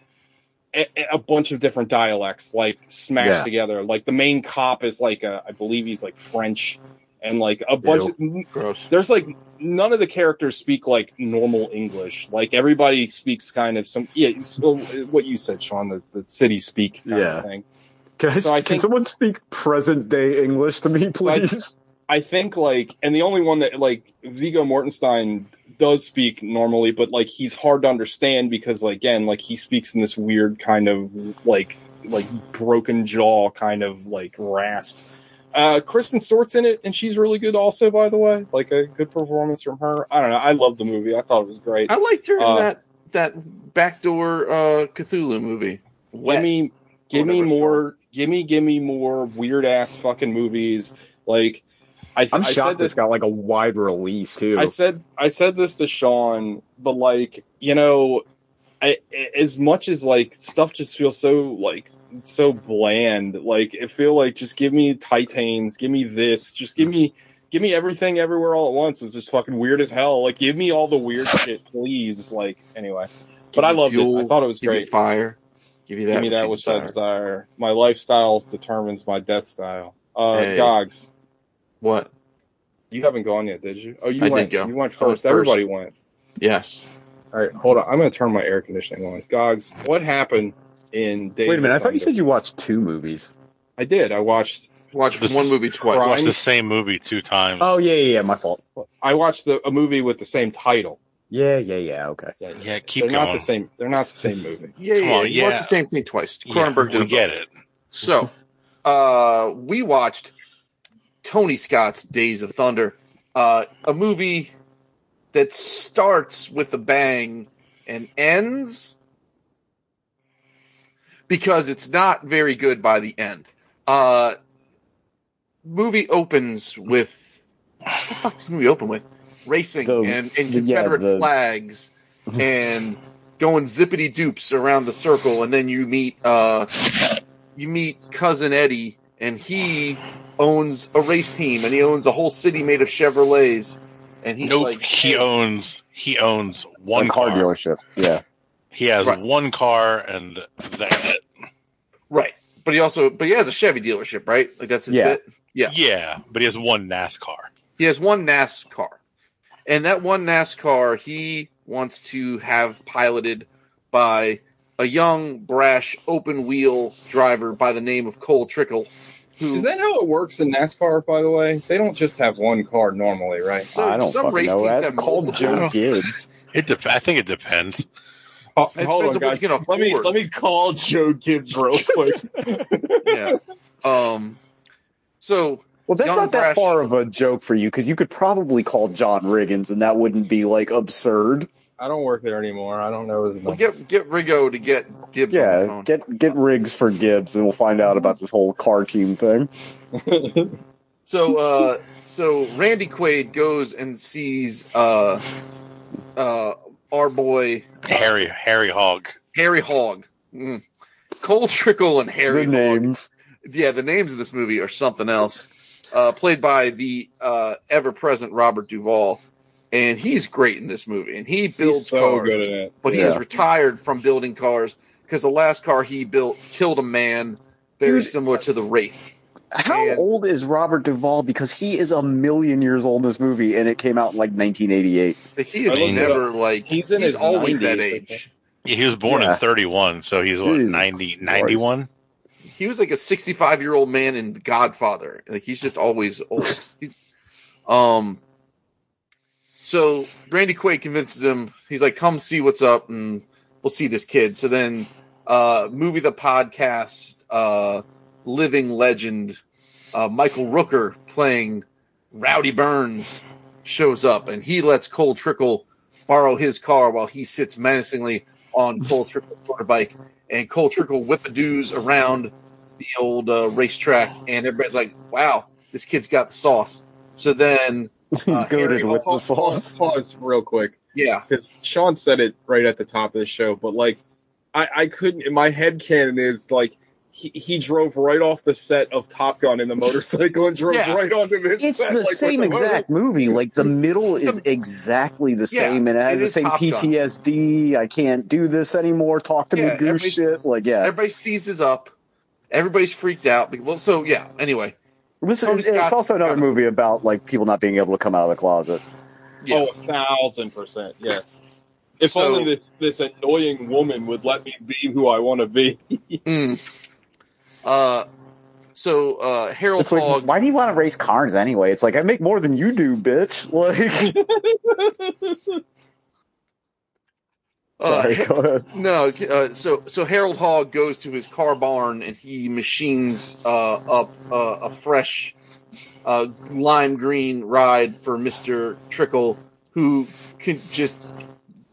a, a bunch of different dialects, like smashed Yeah. together. Like the main cop is like, a, I believe he's like French, and like a bunch. Of, gross. there's like none of the characters speak like normal English. Like everybody speaks kind of some, yeah. So oh, what you said, Sean, the, the city speak kind Yeah. of thing. Can, I, So I can think- someone speak present day English to me, please? I think like, and the only one that like Viggo Mortenstein does speak normally, but like he's hard to understand because like, again, like he speaks in this weird kind of like like broken jaw kind of like rasp. Uh, Kristen Stewart's in it, and she's really good also. By the way, like a good performance from her. I don't know. I love the movie. I thought it was great. I liked her in Uh, that that backdoor uh, Cthulhu movie. Wet. Give me, give me Whatever it's more. Give me, give me more weird ass fucking movies. Like, I, I'm I shocked this got like a wide release too. I said I said this to Sean, but like you know, I, as much as like stuff just feels so like so bland. Like it feel like just give me Titans, give me this, just give me give me everything everywhere all at once. It's just fucking weird as hell. Like give me all the weird shit, please. Like anyway, but I loved fuel, it. I thought it was give great. fire. Give you that. Give me that which I desire. My lifestyle determines my death style. Uh, Hey. Gogs, What? you haven't gone yet, did you? Oh, you I went. You went I went first. Everybody went. Yes. All right, hold on. I'm going to turn my air conditioning on. Gogs, what happened in Days Wait a minute. I thought you said you watched two movies. I did. I watched. Watch This- one movie twice. Right. Watched the same movie two times. Oh yeah, yeah, yeah. My fault. I watched the, a movie with the same title. Yeah, yeah, yeah. Okay. yeah, keep They're not the same. They're not the same movie. Yeah, Come yeah. on, you watch yeah. the same thing twice. Yeah, Cronenberg did we get it. So, uh, we watched Tony Scott's Days of Thunder, uh, a movie that starts with a bang and ends because it's not very good by the end. Uh, movie opens with what the fuck does the movie open with? Racing The- and, and the- yeah, Confederate the- flags and going zippity doops around the circle, and then you meet uh, you meet cousin Eddie, and he owns a race team, and he owns a whole city made of Chevrolets, and he's Nope, like, he owns he owns one car, car. dealership. Yeah. He has Right. one car, and that's it. Right. but he also but he has a Chevy dealership, right? Like that's his Yeah. bit. Yeah. Yeah, but he has one NASCAR. He has one NASCAR, and that one NASCAR he wants to have piloted by a young, brash, open wheel driver by the name of Cole Trickle. Who Is that how it works in NASCAR? By the way, they don't just have one car normally, right? I don't some race know. teams that. have Called multiple- Joe Gibbs. It dep- I think it depends. Oh, hold on, depends on what guys. you can Let me let me call Joe Gibbs real quick. yeah. Um. So Well, that's Young not that far of a joke for you because you could probably call John Riggins and that wouldn't be like absurd. I don't work there anymore. I don't know his get get Rigo to get Gibbs on the Yeah, phone. get get Riggs for Gibbs and we'll find out about this whole car team thing. So uh so Randy Quaid goes and sees uh uh our boy Harry Harry Hogg. Harry Hogg. Mm. Cole Trickle and Harry the Hogg. names. Yeah, the names of this movie are something else. Uh played by the uh ever present Robert Duvall. And he's great in this movie. And he builds He's so cars. good at it. But he Yeah. is retired from building cars because the last car he built killed a man very Dude. similar to the Wraith. How And- old is Robert Duvall? Because he is a million years old in this movie, and it came out in like 1988. He is I looked it never like He's in his always 90s, that age. Yeah, he was born Yeah. in 31, so he's what, Jesus 90, 91? He was like a 65 year old man in Godfather. Like he's just always old. He- um. So Randy Quaid convinces him. He's like, "Come see what's up, and we'll see this kid." So then, uh, movie the podcast, uh, living legend, uh, Michael Rooker playing Rowdy Burns shows up, and he lets Cole Trickle borrow his car while he sits menacingly on Cole Trickle's motorbike, and Cole Trickle whip-a-doos around the old uh, racetrack, and everybody's like, "Wow, this kid's got the sauce." So then, He's Uh, goaded with the pause- sauce. Pause real quick yeah, because Sean said it right at the top of the show, but like I, I couldn't. In my head canon is like he, he drove right off the set of Top Gun in the motorcycle and drove Yeah. right onto this. It's set, the like, same the exact movie. Like the middle is exactly the Yeah, same, and it has it the same Top Gun. PTSD. I can't do this anymore. Talk to Yeah, me, goose shit. Like yeah, everybody seizes up. Everybody's freaked out. Well, so yeah. Anyway, this Tony it's Scott's- also another movie about like people not being able to come out of the closet. yeah. Oh, a thousand percent, yes. If So- only this this annoying woman would let me be who I want to be. Mm. Uh, so uh, Harold It's like, why do you want to race cars anyway? It's like I make more than you do, bitch. Like, uh, sorry, Ha- go ahead. No, uh, so so Harold Hogg goes to his car barn and he machines uh, up uh, a fresh uh, lime green ride for Mister Trickle, who can just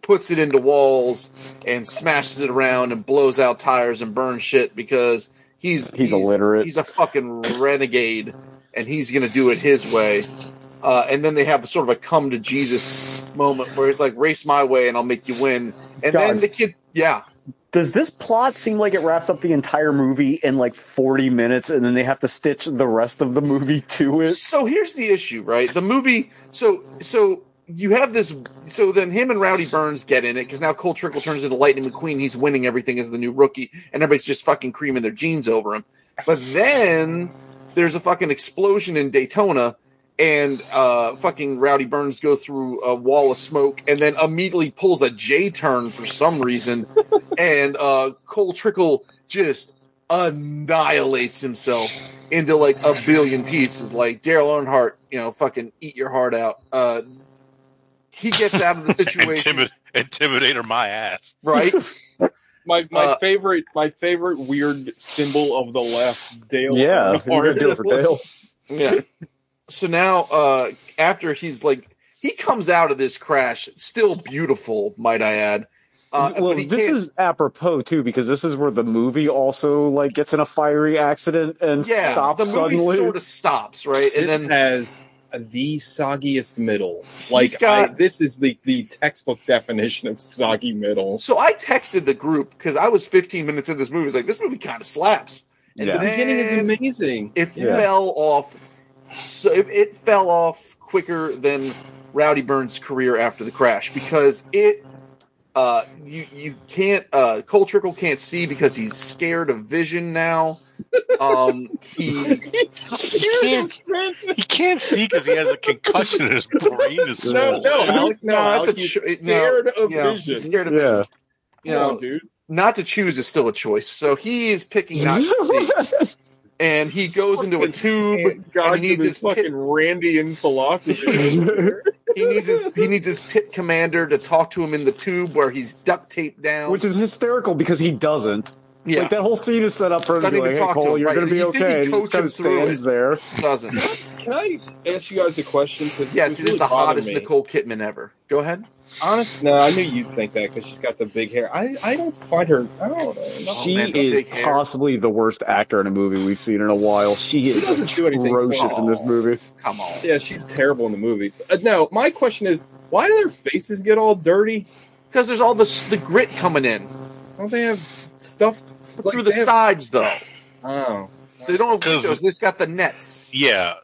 puts it into walls and smashes it around and blows out tires and burns shit because he's He's illiterate. He's a fucking renegade, and he's gonna do it his way. Uh, and then they have sort of a come to Jesus moment where he's like, "Race my way, and I'll make you win." And then the kid, yeah, Does this plot seem like it wraps up the entire movie in like 40 minutes and then they have to stitch the rest of the movie to it? So here's the issue, right? The movie. So so you have this. So then him and Rowdy Burns get in it because now Cole Trickle turns into Lightning McQueen. He's winning everything as the new rookie, and everybody's just fucking creaming their jeans over him. But then there's a fucking explosion in Daytona. And uh, fucking Rowdy Burns goes through a wall of smoke and then immediately pulls a J turn for some reason. and uh, Cole Trickle just annihilates himself into like a billion pieces. Like Daryl Earnhardt, you know, fucking eat your heart out. Uh, he gets out of the situation, Intimid- intimidator my ass. right? My my Uh, favorite my favorite weird symbol of the left, Dale. yeah, if you're gonna do it for Dale. Yeah. So now, uh, after he's like, he comes out of this crash still beautiful, might I add. Uh, well, this can't- is apropos too because this is where the movie also like gets in a fiery accident and yeah, stops the movie suddenly. sort of stops, right? This And then has the soggiest middle. Like got- I, this is the the textbook definition of soggy middle. So I texted the group because I was 15 minutes into this movie. I was like, this movie kind of slaps. And Yeah. The beginning is amazing. It Yeah. fell off. So it, it fell off quicker than Rowdy Burns' career after the crash because it. Uh, you you can't. Uh, Cole Trickle can't see because he's scared of vision now. Um, he He's He can't see because he has a concussion and his brain is no, swollen. no, Alec, no, No, that's Alec, a he's cho- no, scared of yeah, vision. scared of Yeah. vision. You Come know, on, dude. not to choose is still a choice. So he is picking not to see, and he goes into a tube. God and he needs this his pit- fucking Randian philosophy. He needs his he needs his pit commander to talk to him in the tube where he's duct taped down. Which is hysterical because he doesn't. Yeah, Like that whole scene is set up for him to be like, "Hey talk to Cole, him, you're right. gonna be You okay," he'd he just kind of stands it. there. doesn't. Can I ask you guys a question? Because Yes, it is the hottest Nicole Kidman ever. Go ahead. Honest, no, I knew you'd think that because she's got the big hair. I, I don't find her. I don't know. She man, is possibly the worst actor in a movie we've seen in a while. She is doesn't do anything atrocious in this movie. Come on. Yeah, she's terrible in the movie. Uh, no, my question is, why do their faces get all dirty? Because there's all this the grit coming in Don't they have stuff like, through the have- sides though. Oh, They don't have 'Cause- windows. They just got the nets. Yeah,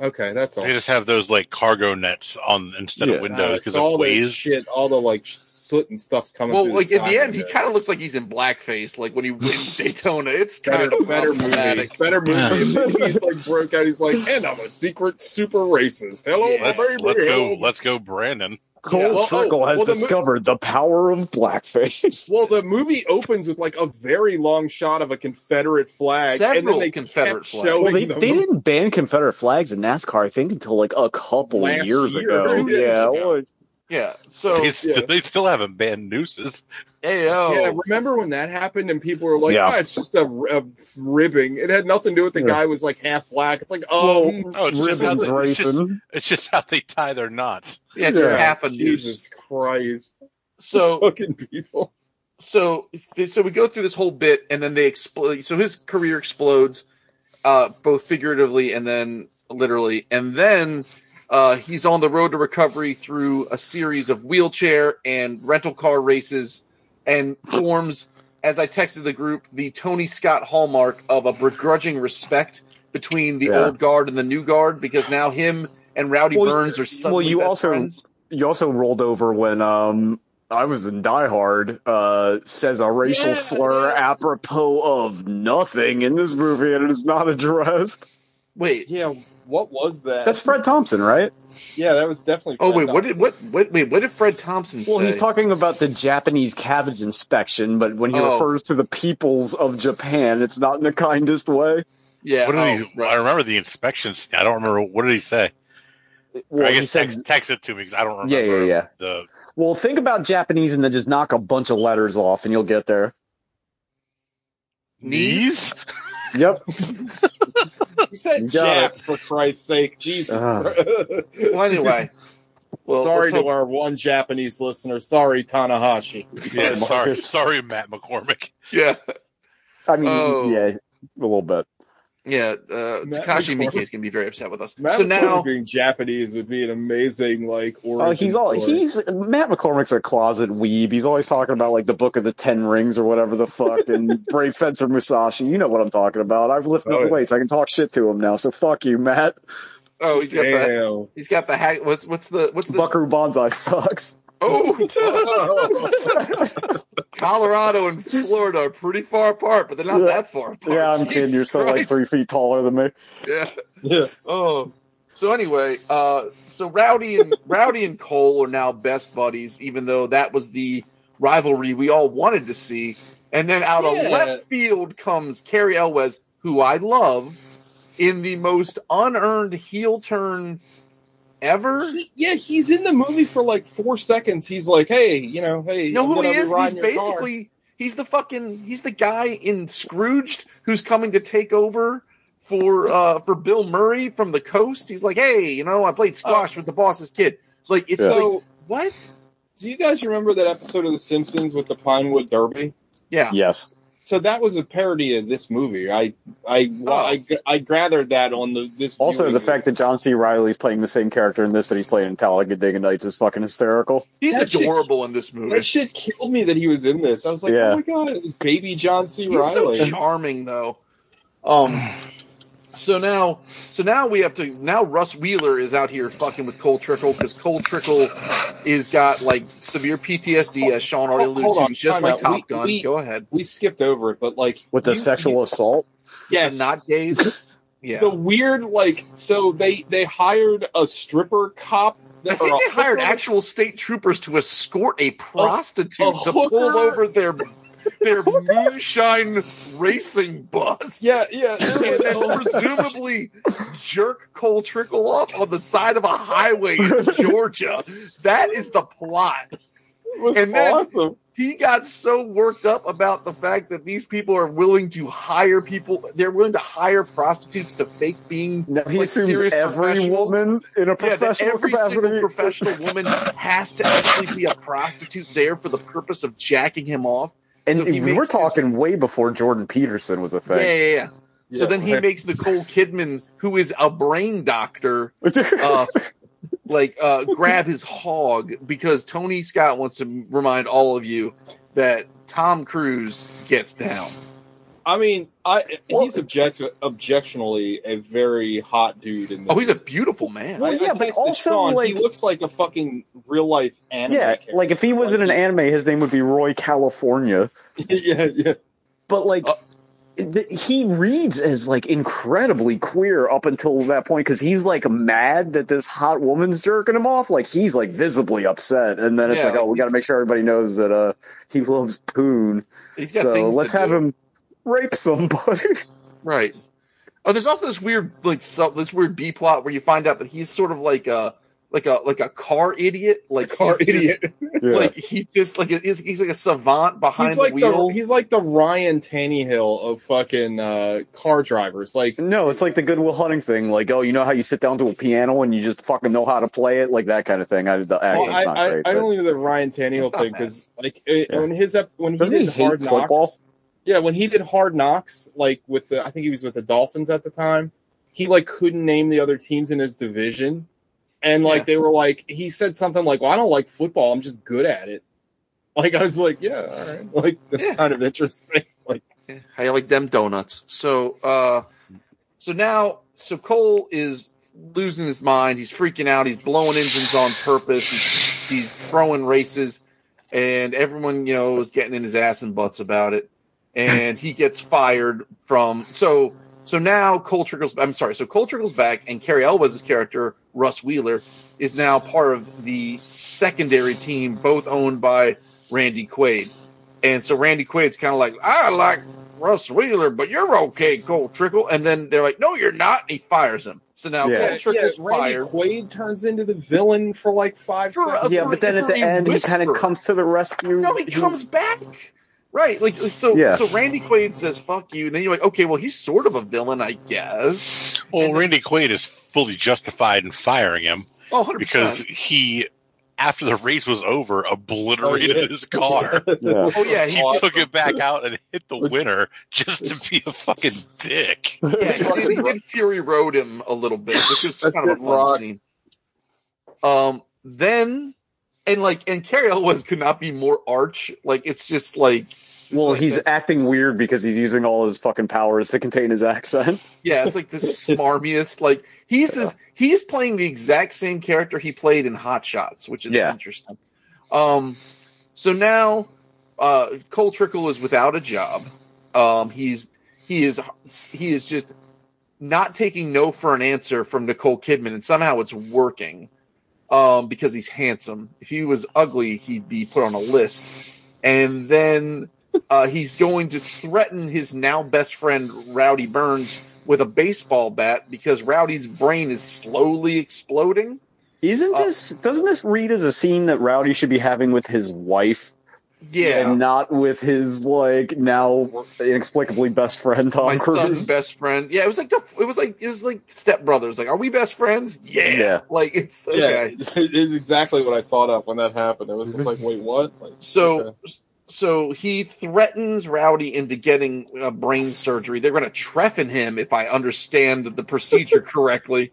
okay, that's all. they just have those like cargo nets on instead Yeah. of windows because so of all the ways. shit, all the like soot and stuff's coming. Well, through like in the end, he kind of looks like he's in blackface. Like when he wins Daytona, it's better, kind of a better movie, better movie. He's like broke out. He's like, and I'm a secret super racist. Hello, Yeah. my Let's baby. let's go Hello. let's go, Brandon. Cole Yeah. Well, oh, Trickle has well, the mo- discovered the power of blackface. Well, the movie opens with like a very long shot of a Confederate flag, and then they Confederate kept flags. Well, they, they didn't ban Confederate flags in NASCAR, I think, until like a couple Last years year, ago. two years yeah, ago. well, Yeah. So They, st- they still haven't banned nooses. Ayo. Yeah, remember when that happened and people were like, Yeah. "Ah, it's just a, a ribbing." It had nothing to do with the Yeah. guy was like half black. It's like, oh, Oh, it's just, how ribbons they, it's, just, racing. it's just how they tie their knots. yeah, just Yeah. half a noose. Jesus Christ, So fucking people. so so we go through this whole bit and then they explode so his career explodes uh both figuratively and then literally and then uh he's on the road to recovery through a series of wheelchair and rental car races and forms as i texted the group the tony scott hallmark of a begrudging respect between the Yeah. old guard and the new guard because now him and rowdy Well, burns are well, suddenly you best also- friends. You also rolled over when um I was in Die Hard, uh, says a racial Yeah, slur yeah. apropos of nothing in this movie, and it is not addressed. wait Yeah, what was that? That's Fred Thompson, right? yeah, that was definitely. oh Fred wait what did what, what wait what did fred thompson say? Well, say he's talking about the Japanese cabbage inspection, but when he Oh. refers to the peoples of Japan, it's not in the kindest way. yeah What did oh, he? right. I remember the inspections. I don't remember what did he say. Well, I guess said, text, text it to me because I don't Yeah, remember. yeah, yeah. The well, think about Japanese and then just knock a bunch of letters off, and you'll get there. Knees? Yep. He said You got Jap for Christ's sake, Jesus. Uh. Christ. Well, anyway. Well, sorry to our one Japanese listener. Sorry, Tanahashi. yeah, Sorry, sorry, sorry, Matt McCormick. Yeah, I mean, Oh. yeah, a little bit. Yeah. Uh, Takashi McCormick. Miike is gonna be very upset with us. Matt so McCormick now, being Japanese would be an amazing like origin Oh, he's all story. he's Matt McCormick's a closet weeb. He's always talking about like the Book of the Ten Rings or whatever the fuck, and Brave Fencer Musashi. You know what I'm talking about. I've lifted Oh, up yeah. weights. I can talk shit to him now. So fuck you, Matt. oh, he's got the Damn. he's got the hack. What's what's the what's the Buckaroo Banzai sucks. Oh Colorado and Florida are pretty far apart, but they're not Yeah. that far apart. yeah, I'm kidding. Jesus You're still like three feet taller than me. Yeah. yeah. Oh. So anyway, uh, so Rowdy and Rowdy and Cole are now best buddies, even though that was the rivalry we all wanted to see. And then out Yeah. of left field comes Cary Elwes, who I love, in the most unearned heel turn ever. He- yeah, he's in the movie for like four seconds. He's like, "Hey, you know, hey, You know who he is? He's riding your car." basically he's the fucking he's the guy in Scrooged who's coming to take over for uh for Bill Murray from the coast. He's like, hey, you know, I played squash with the boss's kid. It's like it's Yeah. like So, what? do you guys remember that episode of The Simpsons with the Pinewood Derby? Yeah. Yes. So that was a parody of this movie. I, I, Oh. I, I gathered that on the this. Also, viewing the fact that John C. Reilly's playing the same character in this that he's playing in Talladega Nights is fucking hysterical. He's That shit- adorable in this movie. that shit killed me that he was in this. I was like, Yeah. oh my god, it was baby John C. He's so Reilly. charming though. Um so now so now we have to now Russ Wheeler is out here fucking with Cole Trickle because Cole Trickle is got like severe PTSD as Sean already Hold- alluded to, on, just like out. Top We- Gun. we- Go ahead. we skipped over it, but like With the you- sexual you- assault? Yes, not gays. Yeah, the weird like so they they hired a stripper cop. I think they hired actual state troopers to escort a prostitute a to pull hooker? over their their moonshine racing bus. Yeah, yeah. and then presumably jerk Cole Trickle off on the side of a highway in Georgia. That is the plot. It was and then- awesome. He got so worked up about the fact that these people are willing to hire people. They're willing to hire prostitutes to fake being. Now he like, assumes serious every woman in a Yeah, professional every capacity. single professional woman has to actually be a prostitute there for the purpose of jacking him off. And so we're makes his- talking way before Jordan Peterson was a Yeah, thing. yeah, yeah. So Yeah, then he right. makes Nicole Kidman, who is a brain doctor, uh, like uh, grab his hog because Tony Scott wants to remind all of you that Tom Cruise gets down. I mean, I Well- he's object objectionally a very hot dude in. Oh, he's a beautiful man. Well, I- I but also, Sean, like- he looks like a fucking real life anime. yeah, character. like if he was in an anime, his name would be Roy California. yeah, yeah. But like, Uh, th- he reads as like incredibly queer up until that point because he's like mad that this hot woman's jerking him off. Like he's like visibly upset, and then it's Yeah, like, oh, we got to make sure everybody knows that uh he loves Poon. So let's have do. him rape somebody. Right. Oh, there's also this weird like sub, this weird B plot where you find out that he's sort of like a like a like a car idiot, like Car he's just- idiot. Like he just like he's, he's like a savant behind He's like the wheel. the he's like the Ryan Tannehill of fucking uh, car drivers. Like no, it's like the Goodwill Hunting thing. Like, oh, you know how you sit down to a piano and you just fucking know how to play it, like that kind of thing. I, the well, accent's I, not I, great. I but- only know the Ryan Tannehill thing because like it, Yeah. when his ep- when he Doesn't did he hate Hard Knocks, football? Yeah, when he did Hard Knocks, like with the I think he was with the Dolphins at the time, he like couldn't name the other teams in his division, and like Yeah. they were like he said something like, "Well, I don't like football. I'm just good at it." Like I was like, "Yeah, all right." Like that's Yeah. kind of interesting. Like you like them donuts? So, uh, so now, so Cole is losing his mind. He's freaking out. He's blowing engines on purpose. He's, he's throwing races, and everyone, you know, is getting in his ass and butts about it. And he gets fired from. So, so now Cole Trickles. I'm sorry. So Cole Trickles back, and Cary Elwes' character Russ Wheeler is now part of the secondary team, both owned by Randy Quaid. And so Randy Quaid's kind of like, I like Russ Wheeler, but you're okay, Cole Trickle. And then they're like, no, you're not. And he fires him. So now Yeah. Cole yeah, Trickle's Randy fired. Quaid turns into the villain for like five For seconds. yeah, but then at the Very end, he kind of comes to the rescue. No, he comes back. Right. Like so Yeah. so Randy Quaid says fuck you, and then you're like, okay, well he's sort of a villain, I guess. Well, And then- Randy Quaid is fully justified in firing him Oh, 100%. because he, after the race was over, obliterated Oh, yeah. his car. Yeah. Oh yeah, He he took it back out and hit the Which- winner just to be a fucking dick. yeah, he did, he did Fury Road him a little bit, which was kind of a good fun rock. scene. Um, then and like and Cary Elwes could not be more arch. Like it's just like Well, like he's acting weird because he's using all his fucking powers to contain his accent. Yeah, it's like the smarmiest. Like he's his, he's playing the exact same character he played in Hot Shots, which is Yeah. interesting. Um, so now uh, Cole Trickle is without a job. Um, he's he is he is just not taking no for an answer from Nicole Kidman, and somehow it's working. Um, because he's handsome. If he was ugly, he'd be put on a list. And then uh, he's going to threaten his now best friend Rowdy Burns with a baseball bat because Rowdy's brain is slowly exploding. Isn't Uh, this? Doesn't this read as a scene that Rowdy should be having with his wife Yeah, and not with his like now inexplicably best friend Tom my son's Cruise? best friend. Yeah, it was like the, it was like it was like stepbrothers. Like, are we best friends? Yeah. Yeah. Like it's okay. Yeah, it's exactly what I thought of when that happened. It was just like, wait, what? Like, So, okay. so he threatens Rowdy into getting uh, brain surgery. They're going to trephine him, if I understand the procedure correctly.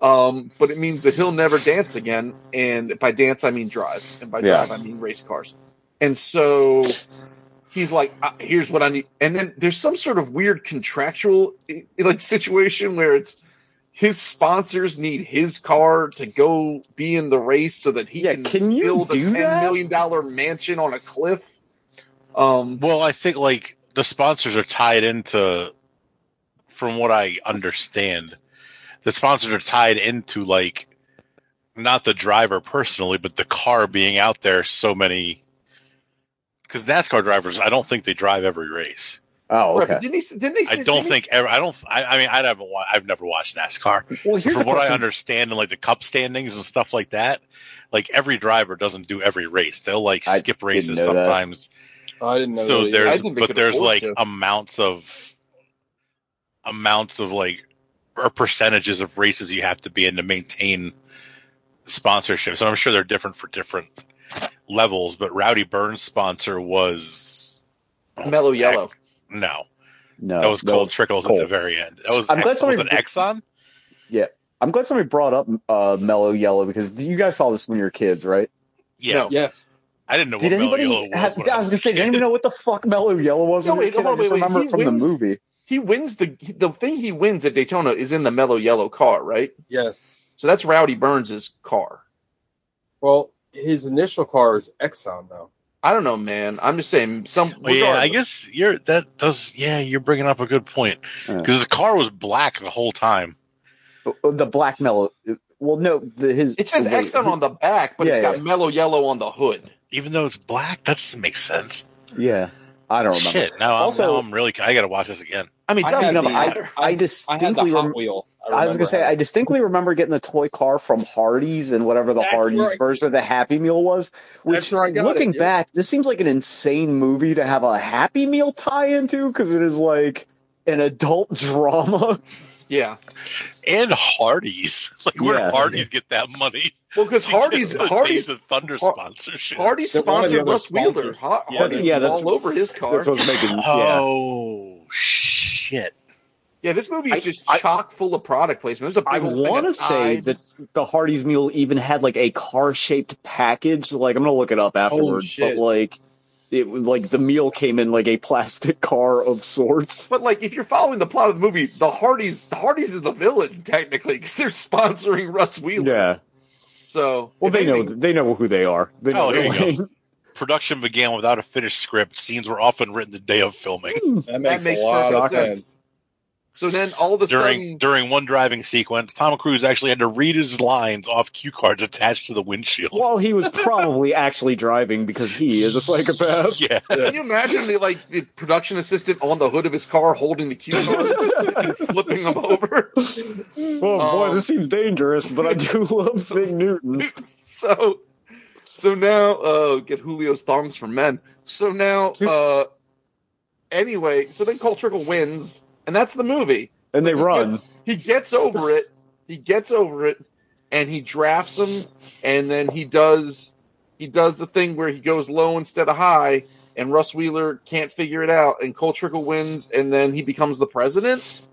Um, but it means that he'll never dance again. And by dance, I mean drive, and by Yeah. drive, I mean race cars. And so he's like, uh, "Here's what I need." And then there's some sort of weird contractual like situation where it's his sponsors need his car to go be in the race so that he Yeah, can, can you build do a ten that? million dollar mansion on a cliff. Um, Well, I think like the sponsors are tied into from what I understand, the sponsors are tied into like not the driver personally, but the car being out there so many. Because NASCAR drivers, I don't think they drive every race. Oh, okay. but didn't he? Didn't they? I say- don't didn't he- think ever. I don't. I, I mean, I haven't. I've never watched NASCAR. Well, here's From a what I understand, in like the Cup standings and stuff like that, like every driver doesn't do every race. They'll like I skip races know that. sometimes. I didn't know. so that either. I there's, but there's like to. amounts of amounts of like or percentages of races you have to be in to maintain sponsorships. And I'm sure they're different for different levels. But Rowdy Burns' sponsor was mellow yellow. no, no, that was Cole Trickles at the very end. That was I'm glad Ex- was somebody- it Exxon? I'm glad somebody brought up uh, Mellow Yellow because you guys saw this when you were kids, right? Yeah, No. Yes. I didn't know Did what Mellow anybody? Yellow was. have, I was gonna say, a did anybody kid. know what the fuck Mellow Yellow was? No, when you wait, on, I just wait, wait. remember He it from the movie. He wins the the thing he wins at Daytona is in the mellow yellow car, right? Yes. So that's Rowdy Burns' car. Well, his initial car is Exxon, though. I don't know, man. I'm just saying. Some. Well, yeah, I guess you're that does. Yeah, you're bringing up a good point Yeah. because his car was black the whole time. Uh, The black Mellow. Well, no, the, his. It says wait, Exxon on the back, but Yeah, it's got yeah. mellow yellow on the hood. Even though it's black, that doesn't make sense. Yeah, I don't remember. Shit. Now, Also- I'm, now I'm really. I got to watch this again. I mean, it I doesn't had no, the- I, matter. I I had the distinctly Hot rem- Wheel. I was gonna say I distinctly remember getting the toy car from Hardee's and whatever the That's Hardee's where version of the Happy Meal was. Which, That's where I got looking it, yeah. back, this seems like an insane movie to have a Happy Meal tie into because it is like an adult drama. Yeah. And Hardee's. Like, where Yeah. did Hardee's get that money? Well, because Hardee's The Hardee's Days Thunder Har- sponsorship. Hardee's They're one of the sponsored other Russ Wheeler. sponsors. Har- Yeah, Hardee's yeah, is that's- all over his car. That's what I was making. Yeah. Oh shit! Yeah, this movie is I- just I- chock full of product placement. There's a big I want to say Tide. that the Hardee's meal even had like a car shaped package. Like I'm gonna look it up oh, afterwards, shit. but like it was like the meal came in like a plastic car of sorts. But like, if you're following the plot of the movie, the Hardee's, the Hardee's is the villain technically because they're sponsoring Russ Wheeler. Yeah. So, Well, if they know they know who they are. They know Oh, there you go. Production began without a finished script. Scenes were often written the day of filming. Hmm. That makes, makes a lot of perfect sense. So then all of a During sudden, during one driving sequence, Tom Cruise actually had to read his lines off cue cards attached to the windshield. Well, he was probably actually driving because he is a psychopath. Yeah, can you imagine the like the production assistant on the hood of his car holding the cue cards and flipping them over? Oh boy, Um, this seems dangerous, but I do love Fig Newtons. so, so now, uh, get Julio's thongs for men. So now, uh, anyway, so then Cole Trickle wins, and that's the movie. And they He run. gets- he gets over it. He gets over it, and he drafts him, and then he does he does the thing where he goes low instead of high, and Russ Wheeler can't figure it out, and Cole Trickle wins, and then he becomes the president.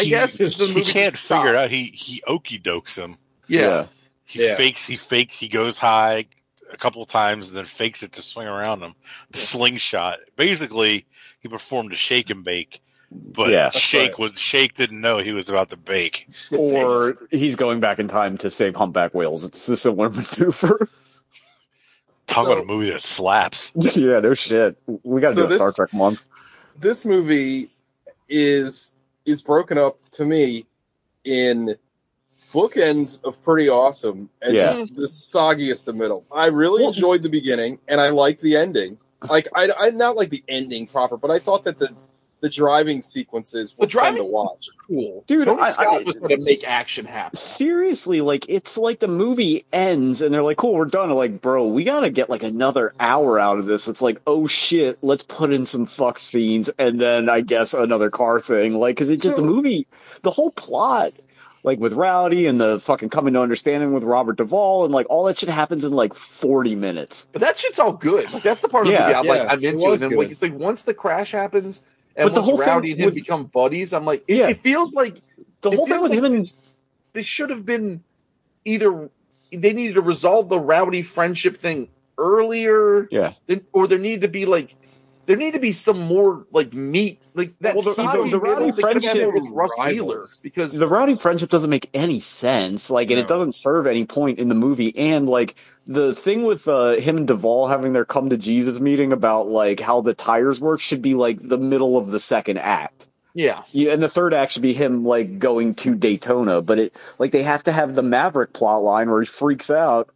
I he, guess the he can't just figure it out. He he okey dokes him. Yeah. He Yeah. fakes. He fakes. He goes high a couple of times and then fakes it to swing around him. The slingshot. Basically, he performed a shake and bake, but Yeah. Shake right. was Shake didn't know he was about to bake. Or he's going back in time to save humpback whales. It's a similar maneuver. Talk So- about a movie that slaps. yeah, no shit. We got to So do a Star Trek month. This movie is is broken up to me in bookends of pretty awesome and Yeah. the, the soggiest of middles. I really Well- enjoyed the beginning and I liked the ending. Like I, I not like the ending proper, but I thought that the the driving sequences were The driving- fun to watch. Cool, Dude, Tony I- Scott I- was going to make action happen. Seriously, like it's like the movie ends and they're like, "Cool, we're done." I'm like, bro, we gotta get like another hour out of this. It's like, oh shit, let's put in some fuck scenes and then I guess another car thing. Like, because it just the movie, the whole plot, like with Rowdy and the fucking coming to understanding with Robert Duvall and like all that shit happens in like 40 minutes. But that shit's all good. Like that's the part of Yeah, the movie I'm like I'm into. it. And then like, it's like once the crash happens and But the whole thing Rowdy and him with- become buddies, I'm like it, Yeah. it feels like The whole thing with like him and they should have been either they needed to resolve the Rowdy friendship thing earlier, yeah, or there needed to be like there need to be some more like meat like that. Well, the- soggy the- the Rowdy middle they could have friendship- with Russ Wheeler because the rowdy friendship doesn't make any sense like and it doesn't serve any point in the movie and like the thing with uh, him and Duvall having their come to Jesus meeting about like how the tires work should be like the middle of the second act Yeah. Yeah, and the third act should be him like going to Daytona, but it like they have to have the Maverick plot line where he freaks out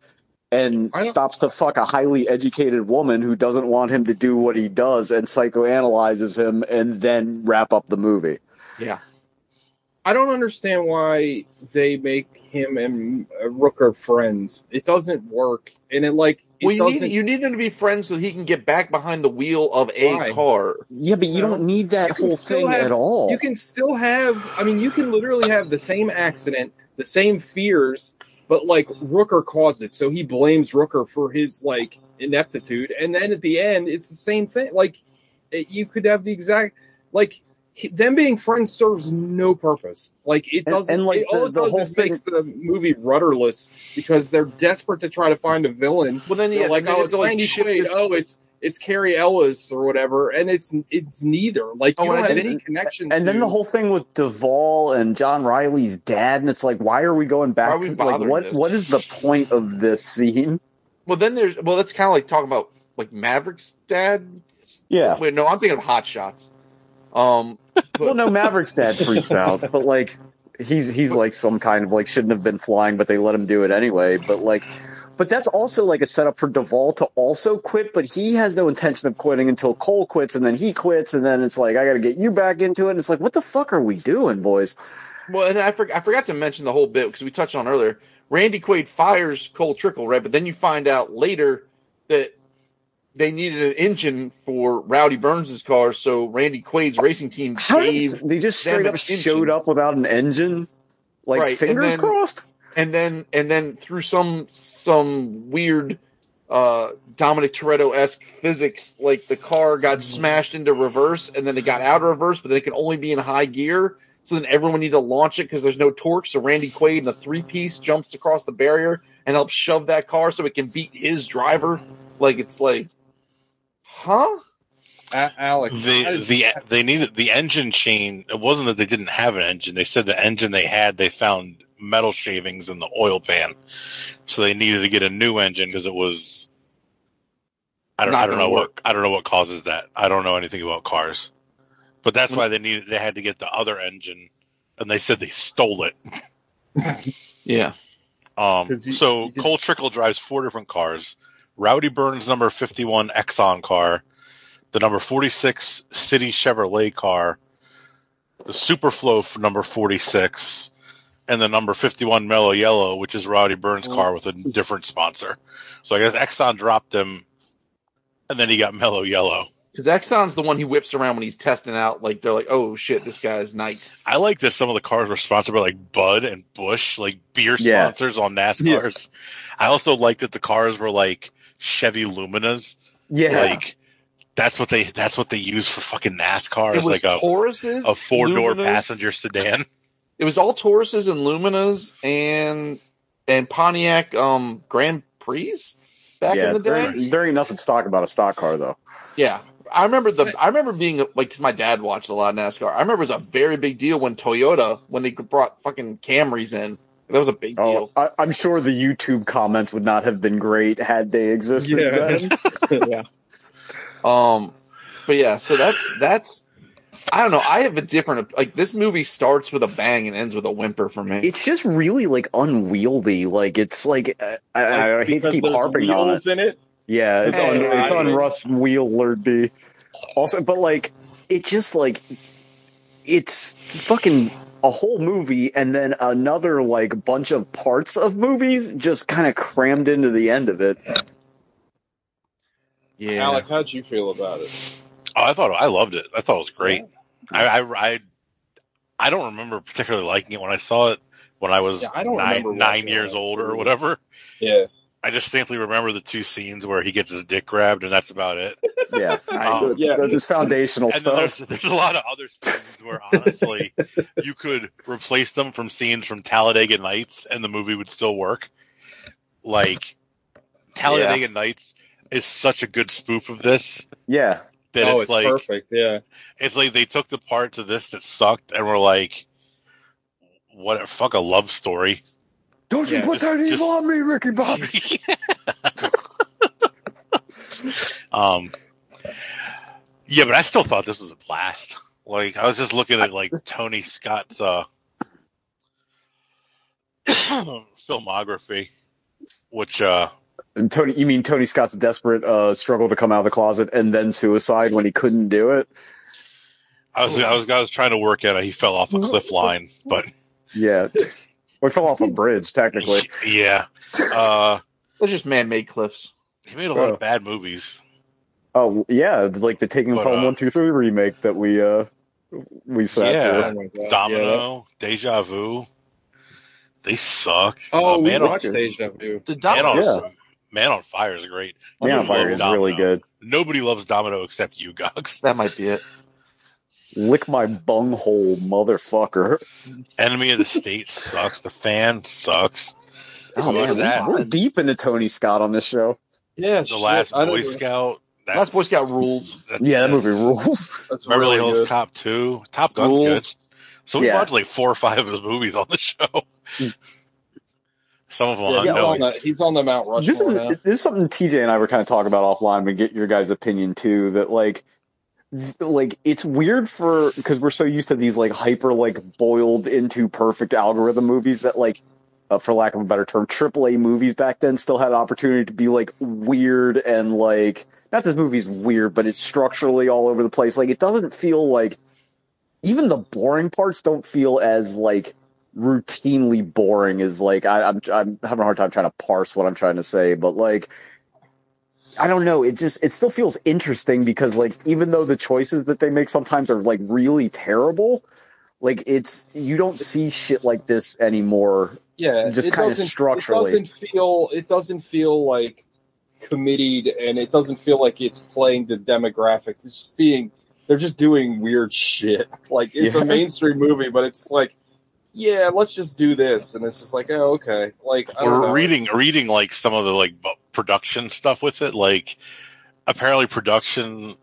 and stops to fuck a highly educated woman who doesn't want him to do what he does and psychoanalyzes him and then wrap up the movie. Yeah. I don't understand why they make him and uh, Rooker friends. It doesn't work, and it like it Well, you doesn't. need, you need them to be friends so he can get back behind the wheel of a Why? car. Yeah, but you don't need that You whole thing have- at all. you can still have. I mean, you can literally have the same accident, the same fears, but like Rooker caused it, so he blames Rooker for his like ineptitude, and then at the end, it's the same thing. Like it, you could have the exact like. he- Them being friends serves no purpose. Like it doesn't. and, like, it, all it the does whole is makes the movie rudderless because they're desperate to try to find a villain Well, then They're yeah, like, then oh, it's have to, like, Randy Quaid. Oh, it's it's Cary Elwes or whatever, and it's it's neither. Like you Oh, don't and have then- any connection. and then the whole thing with Duvall and John Reilly's dad, and it's like, why are we going Why back are we to like what? this? What is the point of this scene? Well, then there's well, that's kind of like talking about like Maverick's dad. Yeah. Wait, no, I'm thinking of Hot Shots. Um, but- Well, no, Maverick's dad freaks out, but like he's he's like some kind of like shouldn't have been flying, but they let him do it anyway. But like, but that's also like a setup for Duvall to also quit, but he has no intention of quitting until Cole quits, and then he quits, and then it's like I got to get you back into it. And it's like, what the fuck are we doing, boys? well, and I, for, I forgot to mention the whole bit because we touched on earlier. Randy Quaid fires Cole Trickle, right? But then you find out later that they needed an engine for Rowdy Burns' car, so Randy Quaid's racing team How gave did they just straight up showed up without an engine? Like Right, fingers then- crossed. And then and then through some some weird uh Dominic Toretto esque physics, like the car got smashed into reverse, and then it got out of reverse, but they could only be in high gear. So then everyone needed to launch it because there's no torque. So Randy Quaid in a three piece jumps across the barrier and helps shove that car so it can beat his driver. Like it's like, huh? A- Alex. The the they needed the engine chain. It wasn't that they didn't have an engine. They said the engine they had they found metal shavings in the oil pan, so they needed to get a new engine because it was. I don't. Not I don't know work. what. I don't know what causes that. I don't know anything about cars, but that's why they needed. They had to get the other engine, and they said they stole it. Yeah. Um, you- so you could- Cole Trickle drives four different cars. Rowdy Burns number 51 Exxon car, the number 46 City Chevrolet car, the Superflow for number 46, and the number 51 Mellow Yellow, which is Rowdy Burns' car oh. with a different sponsor. So I guess Exxon dropped them, and then he got Mellow Yellow. Because Exxon's the one he whips around when he's testing out. Like they're like, oh shit, this guy's nice. I like that some of the cars were sponsored by like Bud and Busch, like beer Yeah. sponsors on NASCARs. I also like that the cars were like Chevy Luminas. Yeah, Like that's what they that's what they use for fucking NASCAR it is like a, Tauruses, a four door Luminas. passenger sedan. It was all Tauruses and Luminas and and Pontiac um Grand Prix back yeah. in the day. there ain't nothing stock about a stock car though. Yeah. I remember the I remember being like because my dad watched a lot of NASCAR. I remember it was a very big deal when Toyota when they brought fucking Camrys in. That was a big Oh, deal. I, I'm sure the YouTube comments would not have been great had they existed Yeah. then. yeah. Um, but yeah, so that's that's. I don't know. I have a different like this movie starts with a bang and ends with a whimper for me. It's just really like unwieldy. Like it's like uh, I, I, I hate to keep harping on it. in it. Yeah, it's on Hey, it's on right. Russ Wheelerby. Also, but like it just like it's fucking a whole movie and then another like bunch of parts of movies just kind of crammed into the end of it. yeah, Alec, how'd you feel about it? Oh, I thought I loved it. I thought it was great. I, I I I don't remember particularly liking it when I saw it when I was Yeah, I don't nine nine years it. old or whatever. Yeah. I distinctly remember the two scenes where he gets his dick grabbed and that's about it. Yeah, Um, Yeah. that's just foundational and then there's, stuff. there's a lot of other scenes where honestly you could replace them from scenes from Talladega Nights and the movie would still work. Like Talladega Nights is such a good spoof of this Yeah, that oh, it's, it's like perfect. Yeah. it's like they took the parts of this that sucked and were like what a fuck a love story. don't you Yeah, put that evil on me, Ricky Bobby. um yeah, but I still thought this was a blast. Like I was just looking at like Tony Scott's uh filmography, which uh And Tony, you mean Tony Scott's desperate uh, struggle to come out of the closet and then suicide when he couldn't do it? I was I was I was trying to work out he fell off a cliff line, but Yeah, we fell off a bridge technically. yeah. Uh They're just man-made cliffs. he made a lot Oh. of bad movies. Oh yeah, like the Taking But, Home uh, One Two Three remake that we uh we sat Yeah. through. My God. Yeah, Domino, Deja Vu. They suck. Oh, Uh, we Man on- watched Deja Vu. The Man on, Domino. Yeah. Man on Fire is great. Man on Fire loves is really good. Nobody loves Domino except you, Gox. That might be it. Lick my bunghole, motherfucker. Enemy of the State sucks. The Fan sucks. Oh So man, that. we- we're deep into Tony Scott on this show. Yeah, The shit, Last I Boy. Scout. That's, Last Boy Scout rules. that- Yeah, that movie rules. That's Beverly really Hills good. Cop 2. Top Gun's Rules. good. So we Yeah. watched like four or five of his movies on the show. Some of them Yeah, he's, on the, he's on the Mount Rushmore this is now. this is something TJ and I were kind of talking about offline, but get your guys' opinion too. That like, like it's weird for because we're so used to these like hyper like boiled into perfect algorithm movies that like, uh, for lack of a better term, AAA movies back then still had an opportunity to be like weird and like not this movie's weird, but it's structurally all over the place. Like it doesn't feel like even the boring parts don't feel as like routinely boring is like I, I'm I'm having a hard time trying to parse what I'm trying to say, but like I don't know. It just it still feels interesting because like even though the choices that they make sometimes are like really terrible, like it's you don't see shit like this anymore. Yeah, just it kinda doesn't- structurally. It doesn't feel. It doesn't feel like committed, and it doesn't feel like it's playing the demographics. It's just being. They're just doing weird shit. Like it's Yeah. a mainstream movie, but it's just like, yeah, let's just do this, and it's just like, oh, okay. Like I We're reading reading like some of the like production stuff with it. Like apparently production,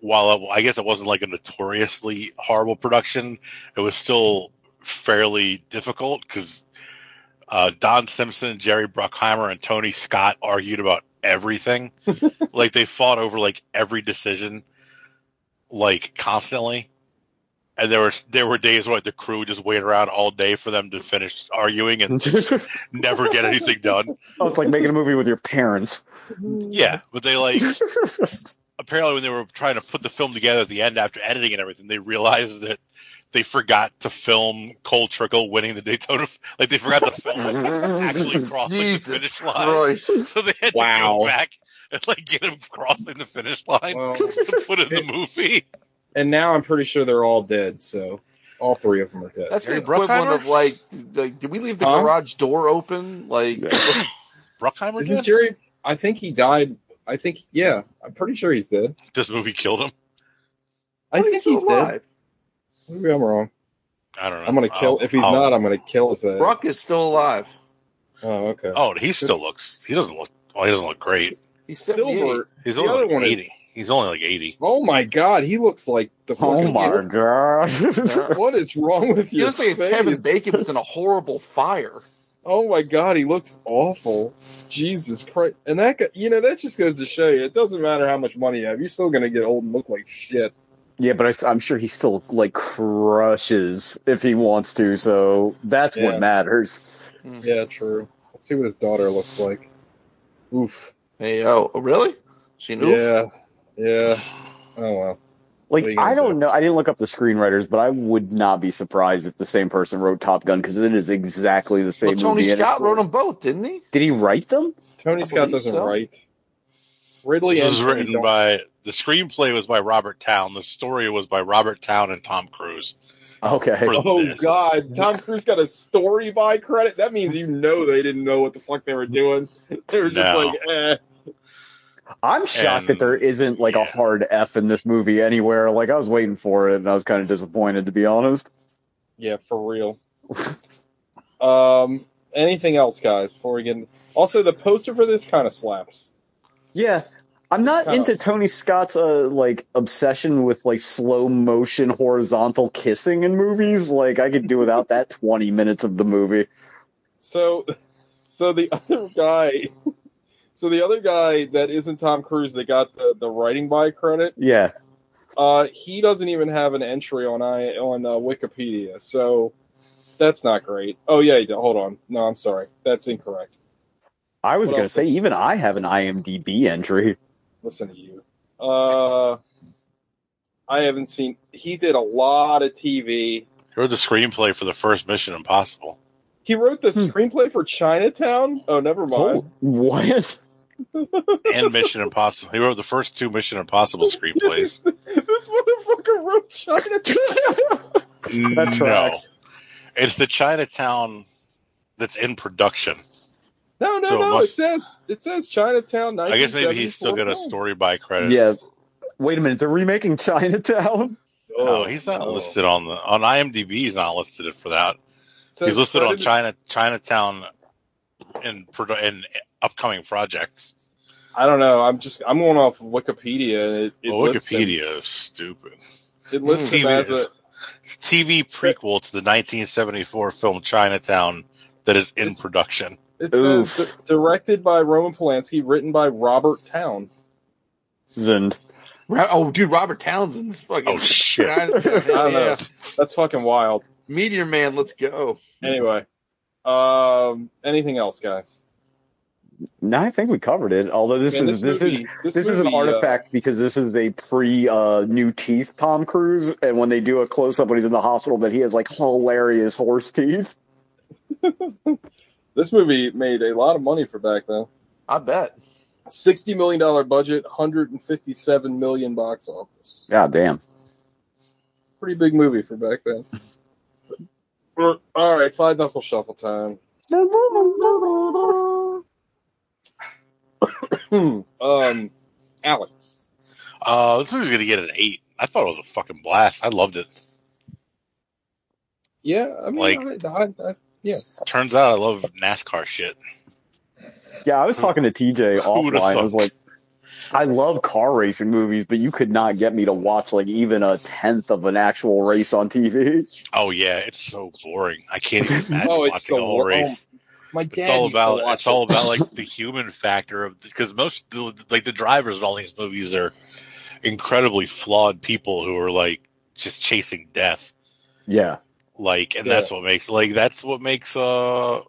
while it, I guess it wasn't like a notoriously horrible production, it was still fairly difficult because uh, Don Simpson, Jerry Bruckheimer, and Tony Scott argued about everything. like they fought over like every decision, like constantly. And there were there were days where the crew just waited around all day for them to finish arguing and never get anything done. Oh, it's like making a movie with your parents. Yeah, but they like apparently when they were trying to put the film together at the end after editing and everything, they realized that they forgot to film Cole Trickle winning the Daytona. Like they forgot to film it actually crossing the finish line. Christ. So they had to go back and like get him crossing the finish line Well, to put it in the movie. And now I'm pretty sure they're all dead. So all three of them are dead. That's the equivalent Bruckheimer? of like, like, did we leave the Huh? garage door open? Like, Bruckheimer Isn't did? Jerry? I think he died. I think yeah. I'm pretty sure he's dead. This movie killed him. I Oh, think still he's dead. Maybe I'm wrong. I don't know. I'm gonna kill. I'll- if he's I'll- not, I'm gonna kill his ass. Brock is still alive. Oh, okay. Oh, he still looks. He doesn't look. Well, he doesn't look great. He's 78. Silver. He's The only other like one is- eighty. He's only like eighty. Oh my god, he looks like the. Oh fucking my wolf. god! What is wrong with He your looks like? Kevin Bacon was in a horrible fire. Oh my god, he looks awful. Jesus Christ! And that, guy- you know, that just goes to show you, it doesn't matter how much money you have, you're still gonna get old and look like shit. yeah, but I, am sure he still like crushes if he wants to. So that's Yeah. what matters. Hmm. Yeah, true. Let's see what his daughter looks like. Oof. Hey, oh, oh, really? She knew. Yeah. Yeah. Oh well. Like What are I don't do? know. I didn't look up the screenwriters, but I would not be surprised if the same person wrote Top Gun because it is exactly the same Well, Tony movie. Scott wrote them both, didn't he? Did he write them? Tony I Scott doesn't so. write. Ridley This was written don't- by the screenplay was by Robert Towne. The story was by Robert Towne and Tom Cruise. Okay. Oh this. God! Tom Cruise got a story by credit. That means you know they didn't know what the fuck they were doing. They were just No. like, eh. I'm shocked And- that there isn't like a hard F in this movie anywhere. Like I was waiting for it, and I was kind of disappointed to be honest. Yeah, for real. um, anything else, guys? Before we get in- also the poster for this kind of slaps. Yeah. I'm not Oh. into Tony Scott's uh, like obsession with like slow motion horizontal kissing in movies. Like I could do without that 20 minutes of the movie. So, so the other guy, so the other guy that isn't Tom Cruise that got the the writing by credit. Yeah. Uh, he doesn't even have an entry on I on uh, Wikipedia, so that's not great. Oh yeah, he did. hold on. No, I'm sorry, that's incorrect. I was What going to else? say, even I have an IMDb entry. Listen to you. Uh, I haven't seen. He did a lot of TV. He wrote the screenplay for the first Mission Impossible. He wrote the Hmm. screenplay for Chinatown. Oh, never mind. Oh, what? And Mission Impossible. He wrote the first two Mission Impossible screenplays. this motherfucker wrote Chinatown. that no, tracks. it's the Chinatown that's in production. No, no, So it no. must- It says it says Chinatown. I guess maybe he's still got a story by credit. Yeah. Wait a minute, they're remaking Chinatown? Oh, No, he's not oh, no. listed on the on IMDb. He's not listed for that. It He's listed on China Chinatown in produ- in upcoming projects. I don't know. I'm just I'm going off of Wikipedia. It, it Well, lists him- Wikipedia is stupid. It lists him TV as a It's a TV prequel to the 1974 film Chinatown that is in It's- production. It Oof. says directed by Roman Polanski, written by Robert Towne. Zend. Oh, dude, Robert Townsend's fucking. Oh shit! I, I don't know. That's fucking wild. Meteor Man, let's go. Anyway, um, anything else, guys? No, I think we covered it. Although this Man, is this, is movie- this, is an movie, uh, artifact because this is a pre uh, new teeth Tom Cruise, and when they do a close up when he's in the hospital, that he has like hilarious horse teeth. this movie made a lot of money for back then. I bet. Sixty million dollar budget, hundred and fifty seven million box office. God damn. Pretty big movie for back then. All right, five knuckle shuffle time. um, Alex. Uh, this movie's gonna get an eight. I thought it was a fucking blast. I loved it. Yeah, I mean, Like- I, I, I, Turns out I love NASCAR shit. Yeah, I was talking to TJ Who would've offline. I was like, I love car racing movies, but you could not get me to watch like even a tenth of an actual race on TV. Oh yeah, it's so boring. I can't even imagine Oh, it's watching the the whole wor- oh, race. My dad It's all used to about watch it's all about like the human factor of because most like the drivers in all these movies are incredibly flawed people who are like just chasing death. Yeah, Like, and Yeah. that's what makes like that's what makes uh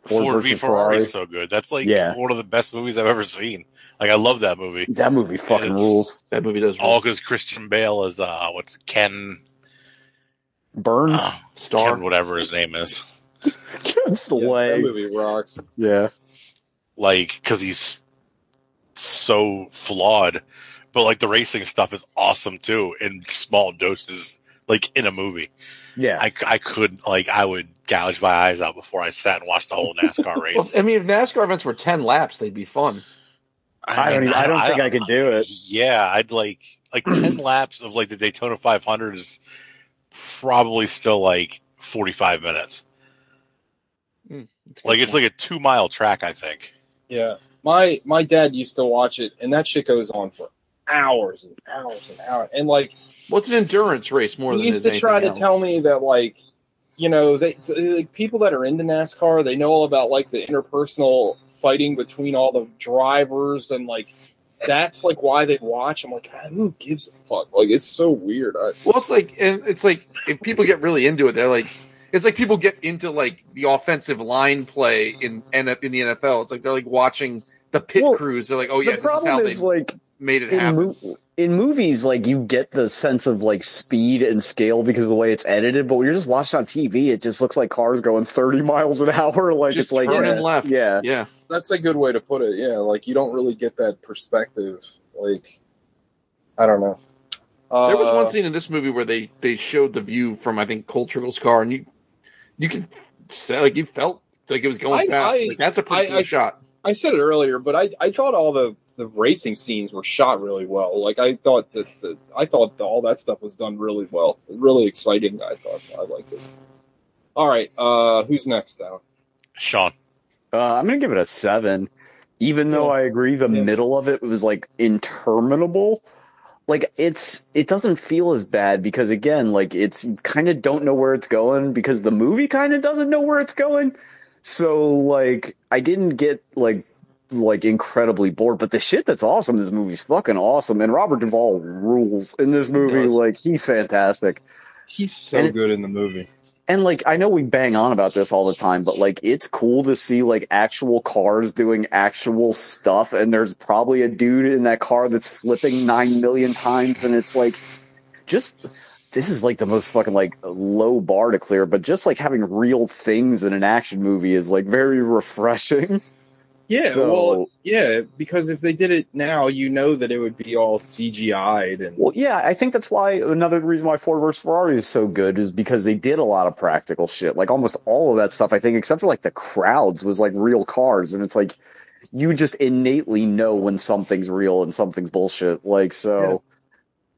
Ford Ford, v Ferrari Ferrari. so good. That's like Yeah. one of the best movies I've ever seen. Like, I love that movie. that movie fucking It's- rules. That movie does All because Christian Bale is uh what's Ken Burns, uh, star. Ken whatever his name is. It's the Yeah, that movie rocks. Yeah, like because he's so flawed but like the racing stuff is awesome too in small doses like in a movie yeah. i, I could like i would gouge my eyes out before i sat and watched the whole nascar Well, race I mean, if NASCAR events were ten laps, they'd be fun. I don't even- I don't think I could do it. yeah i'd like like 10 laps of like the daytona 500 is probably still like 45 minutes Hmm, like it's like a two mile track i think Yeah, my my dad used to watch it, and that shit goes on for hours and hours and hours. And like What's an endurance race more than? he used to try to anything tell me that like you know they the, like, people that are into NASCAR they know all about like the interpersonal fighting between all the drivers and like that's like why they watch. I'm like, "Man, who gives a fuck? Like it's so weird. I, Well, it's like, and it's like if people get really into it, they're like, it's like people get into like the offensive line play in in the NFL. It's like they're like watching the pit Well, crews. They're like, oh yeah, the this is how problem they is like made it in, happen. mo- in movies, like you get the sense of like speed and scale because of the way it's edited. But when you're just watching on TV, it just looks like cars going 30 miles an hour. Like Just it's like turning yeah, left. Yeah, yeah. that's a good way to put it. Yeah, like you don't really get that perspective. Like I don't know. Uh, There was one scene in this movie where they they showed the view from I think Cole Trickle's car, and you you can say like you felt like it was going I- fast. I- like, that's a pretty I- cool I- shot. I said it earlier, but I, I thought all the, the racing scenes were shot really well. Like I thought that the I thought all that stuff was done really well, really exciting. I thought I liked it. All right, uh, who's next now? sean uh, I'm gonna give it a seven. Even though I agree, the Yeah. middle of it was like interminable. Like it's it doesn't feel as bad because again, like it's kind of don't know where it's going because the movie kind of doesn't know where it's going. So like I didn't get like like incredibly bored. But the shit that's awesome this movie's fucking awesome, and Robert Duvall rules in this movie. Like he's fantastic. He's so And good in the movie. And like I know we bang on about this all the time, but like it's cool to see like actual cars doing actual stuff and there's probably a dude in that car that's flipping 9 million times and it's like just this is like the most fucking like low bar to clear, but just like having real things in an action movie is like very refreshing. Yeah, So- well, yeah, because if they did it now, you know that it would be all CGI'd and Well, yeah, I think that's why another reason why Ford vs Ferrari is so good is because they did a lot of practical shit. Like almost all of that stuff, I think, except for like the crowds, was like real cars, and it's like you just innately know when something's real and something's bullshit. Like so,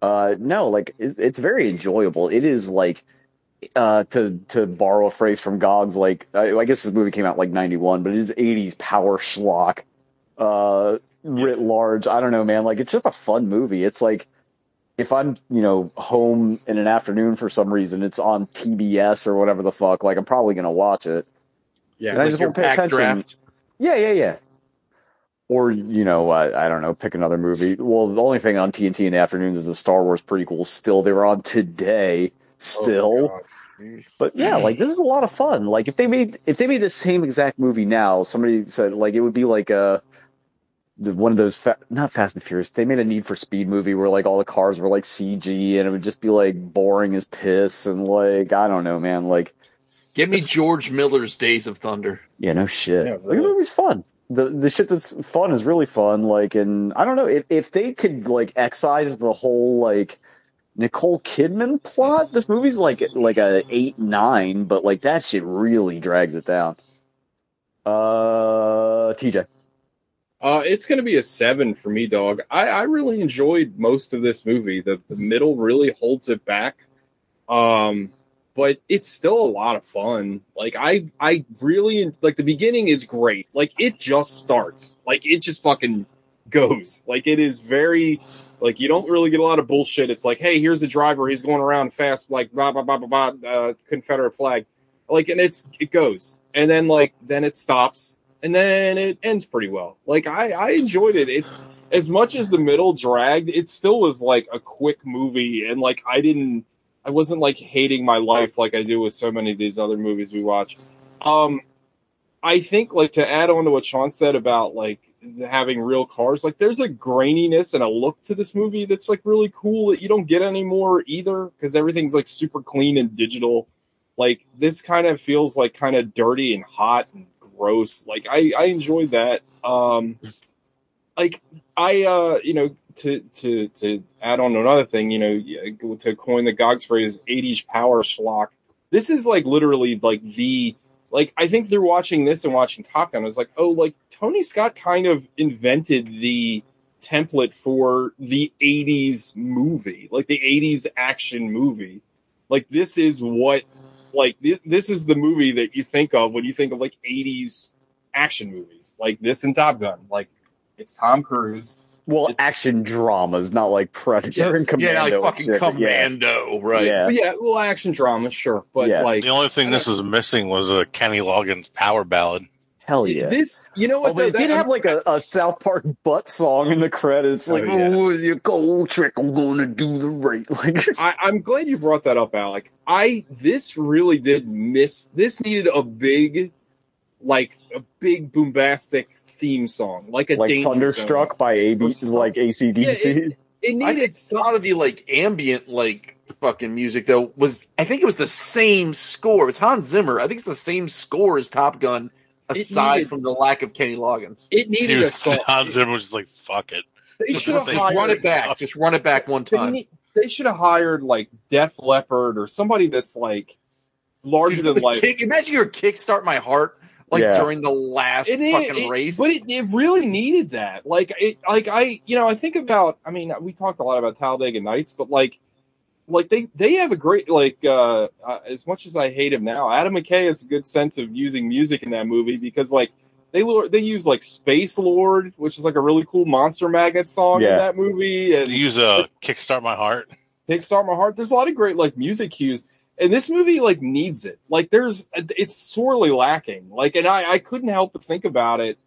uh, no, like it's very enjoyable. It is like. Uh, to to borrow a phrase from Gogs, like I, I guess this movie came out like '91, but it is '80s power schlock, uh, writ large. I don't know, man. Like it's just a fun movie. It's like if I'm, you know, home in an afternoon for some reason, it's on TBS or whatever the fuck. Like I'm probably gonna watch it. yeah, And I just won't pay attention. draft. Yeah, yeah, yeah. Or you know, I, I don't know, pick another movie. Well, the only thing on TNT in the afternoons is the Star Wars prequels. Still, they were on today. Oh, still, Oh, but yeah, like this is a lot of fun. Like if they made if they made the same exact movie now, somebody said like it would be like a one of those fa- not Fast and Furious. They made a Need for Speed movie where like all the cars were like CG and it would just be like boring as piss and like I don't know, man. Like Give me George Miller's Days of Thunder. yeah, no shit. Yeah, Like, the movie's fun. The the shit that's fun is really fun. Like and I don't know if if they could like excise the whole like. Nicole Kidman plot. This movie's like like a eight nine, but like that shit really drags it down. Uh, TJ. Uh, it's going to be a seven for me, dog. I, I really enjoyed most of this movie. The, the middle really holds it back, um, but it's still a lot of fun. Like I, I really like the beginning is great. Like it just starts. Like it just fucking goes. Like it is very. Like you don't really get a lot of bullshit. It's like, hey, here's the driver. He's going around fast, like blah blah blah blah blah. Uh, Confederate flag, like, and it's it goes, and then like then it stops, and then it ends pretty well. Like I I enjoyed it. It's as much as the middle dragged, it still was like a quick movie, and like I didn't, I wasn't like hating my life like I do with so many of these other movies we watch. Um, I think like to add on to what Sean said about like having real cars, like there's a graininess and a look to this movie that's like really cool that you don't get anymore either because everything's like super clean and digital. Like this kind of feels like kind of dirty and hot and gross. Like I I enjoyed that. Um, like I uh you know to to to add on another thing, you know, to coin the Gogs phrase, '80s power schlock. This is like literally like the like I think they're watching this and watching Top Gun, I was like, oh, like Tony Scott kind of invented the template for the '80s movie, like the '80s action movie. Like this is what like this, this is the movie that you think of when you think of like '80s action movies, like this and Top Gun. Like it's Tom Cruise. Well, It's- action dramas, not like Predator and Commando. yeah, like fucking shit, but yeah. Commando, right? Yeah. Yeah, well, action dramas, sure, but Yeah. like The only thing this is missing was a Kenny Loggins power ballad. Hell yeah. this, you know what? Oh, but it though, did that- have like a, a South Park butt song in the credits, like Oh, yeah. "Oh, you gold trick, I'm gonna do the right." Like, I, I'm glad you brought that up, Alec. I this really did miss. This needed a big, like a big bombastic theme song, like a like Thunderstruck Zone. by AB, like ACDC. Yeah, It I needed think a some. lot of the like ambient like fucking music though was I think it was the same score. It's Hans Zimmer. I think it's the same score as Top Gun, aside needed- from the lack of Kenny Loggins. It He needed a song. Hans Zimmer was just like, fuck it. They should have Just Just run it back. Just run it back one time. need- they should have hired like Def Leppard or somebody that's like larger Dude, than was life. kick, imagine your kickstart my heart like Yeah. during the last It is- fucking it- race. But it, it really needed that. Like it like I you know, I think about I mean, we talked a lot about Talladega Nights, but like like they they have a great like uh, uh as much as I hate him now, Adam McKay has a good sense of using music in that movie because like they they use like Space Lord, which is like a really cool Monster Magnet song Yeah. in that movie, and To use a kickstart my heart. Kickstart My Heart. There's a lot of great like music cues, and this movie like needs it. Like there's it's sorely lacking. Like, and I I couldn't help but think about it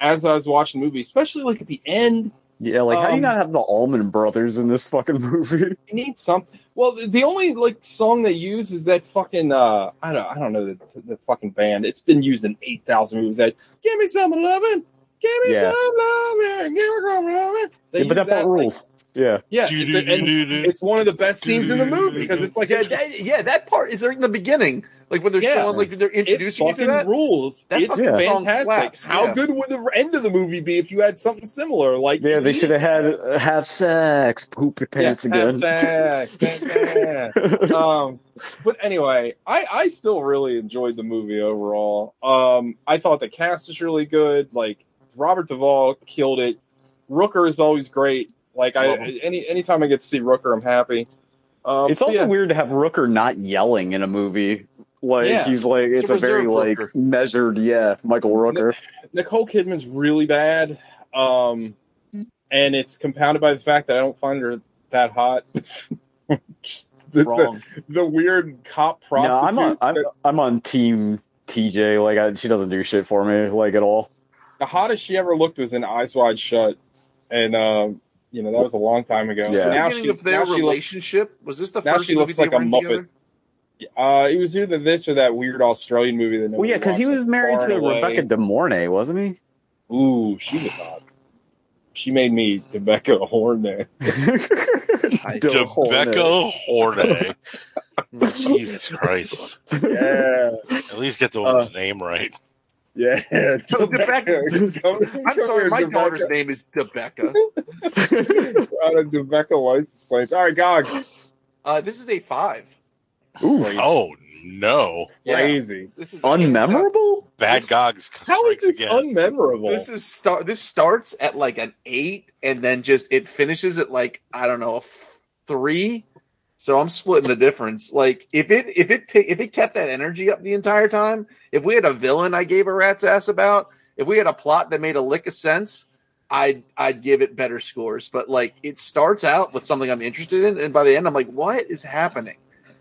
as I was watching the movie, especially like at the end. Yeah, like how do you Um, not have the Allman Brothers in this fucking movie? You need something. Well, the, the only like song they use is that fucking uh I don't I don't know the, the fucking band. It's been used in eight thousand movies. That give me some loving, give me Yeah. some loving, give me some loving. They Yeah, but use that part like- rules. Yeah. yeah, it's, a, and it's one of the best scenes in the movie because it's like Yeah, a, that, yeah, that part is right in the beginning, like when they're Yeah. showing, like they're it introducing you to that. rules. That it's fucking song fantastic. slaps, How yeah. good would the end of the movie be if you had something similar? Like Yeah, they should have had uh, have sex, poop your pants Yeah, again. have sex. um, but anyway, I, I still really enjoyed the movie overall. Um, I thought the cast was really good. Like Robert Duvall killed it. Rooker is always great. Like I Love any anytime I get to see Rooker, I'm happy. Um, it's also yeah, weird to have Rooker not yelling in a movie. Like Yeah. he's like It's it's, a a very reserved like measured, yeah, Michael Rooker. Nicole Kidman's really bad. Um, and it's compounded by the fact that I don't find her that hot. the, the, Wrong. the weird cop prostitute. No. I'm on I'm, that- I'm on team TJ. Like I, she doesn't do shit for me like at all. the hottest she ever looked was in Eyes Wide Shut, and um, you know that was a long time ago. Yeah. So now she, of their now she looks, relationship was this the now first she movie looks like a Muppet. together? uh, it was either this or that weird Australian movie that. Well, yeah, because he was married to Rebecca De Mornay, wasn't he? Ooh, she was hot. She made me Rebecca Hornet. De Hornay. Rebecca Horney. Jesus Christ. Yeah, At least get the woman's name right. Yeah. Rebecca. Come- I'm come sorry, here, my Rebecca. daughter's name is Debecca. Out of Rebecca license plates. All right, Gog. Uh, this is a five. Ooh, Oh no. Yeah. Crazy. This is unmemorable. Bad This- Gogs How is this again. unmemorable? This is start. This starts at like an eight, and then just it finishes at like I don't know a f- three. So I'm splitting the difference. Like if it if it if it kept that energy up the entire time, if we had a villain I gave a rat's ass about, if we had a plot that made a lick of sense, I'd I'd give it better scores. But like it starts out with something I'm interested in, and by the end I'm like, what is happening?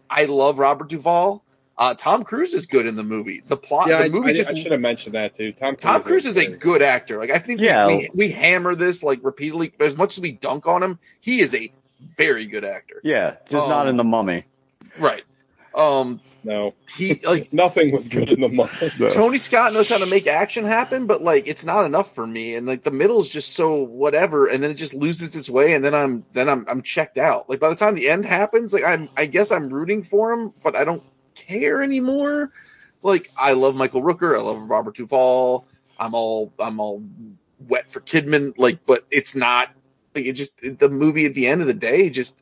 I love Robert Duvall. Uh, Tom Cruise is good in the movie. The plot, yeah, the I, movie I, just I should have mentioned that too. Tom Cruise, Tom Cruise is a good actor. Like I think we- Yeah. we, we hammer this like repeatedly. As much as we dunk on him, he is a very good actor. Yeah, just not Um, in the Mummy. Right. Um No, he like nothing was good in the month. Tony Scott knows how to make action happen, but like it's not enough for me. And like the middle is just so whatever, and then it just loses its way, and then I'm then I'm I'm checked out. Like by the time the end happens, like I'm I guess I'm rooting for him, but I don't care anymore. Like I love Michael Rooker, I love Robert Duvall. I'm all I'm all wet for Kidman. Like, but it's not like it just the movie at the end of the day just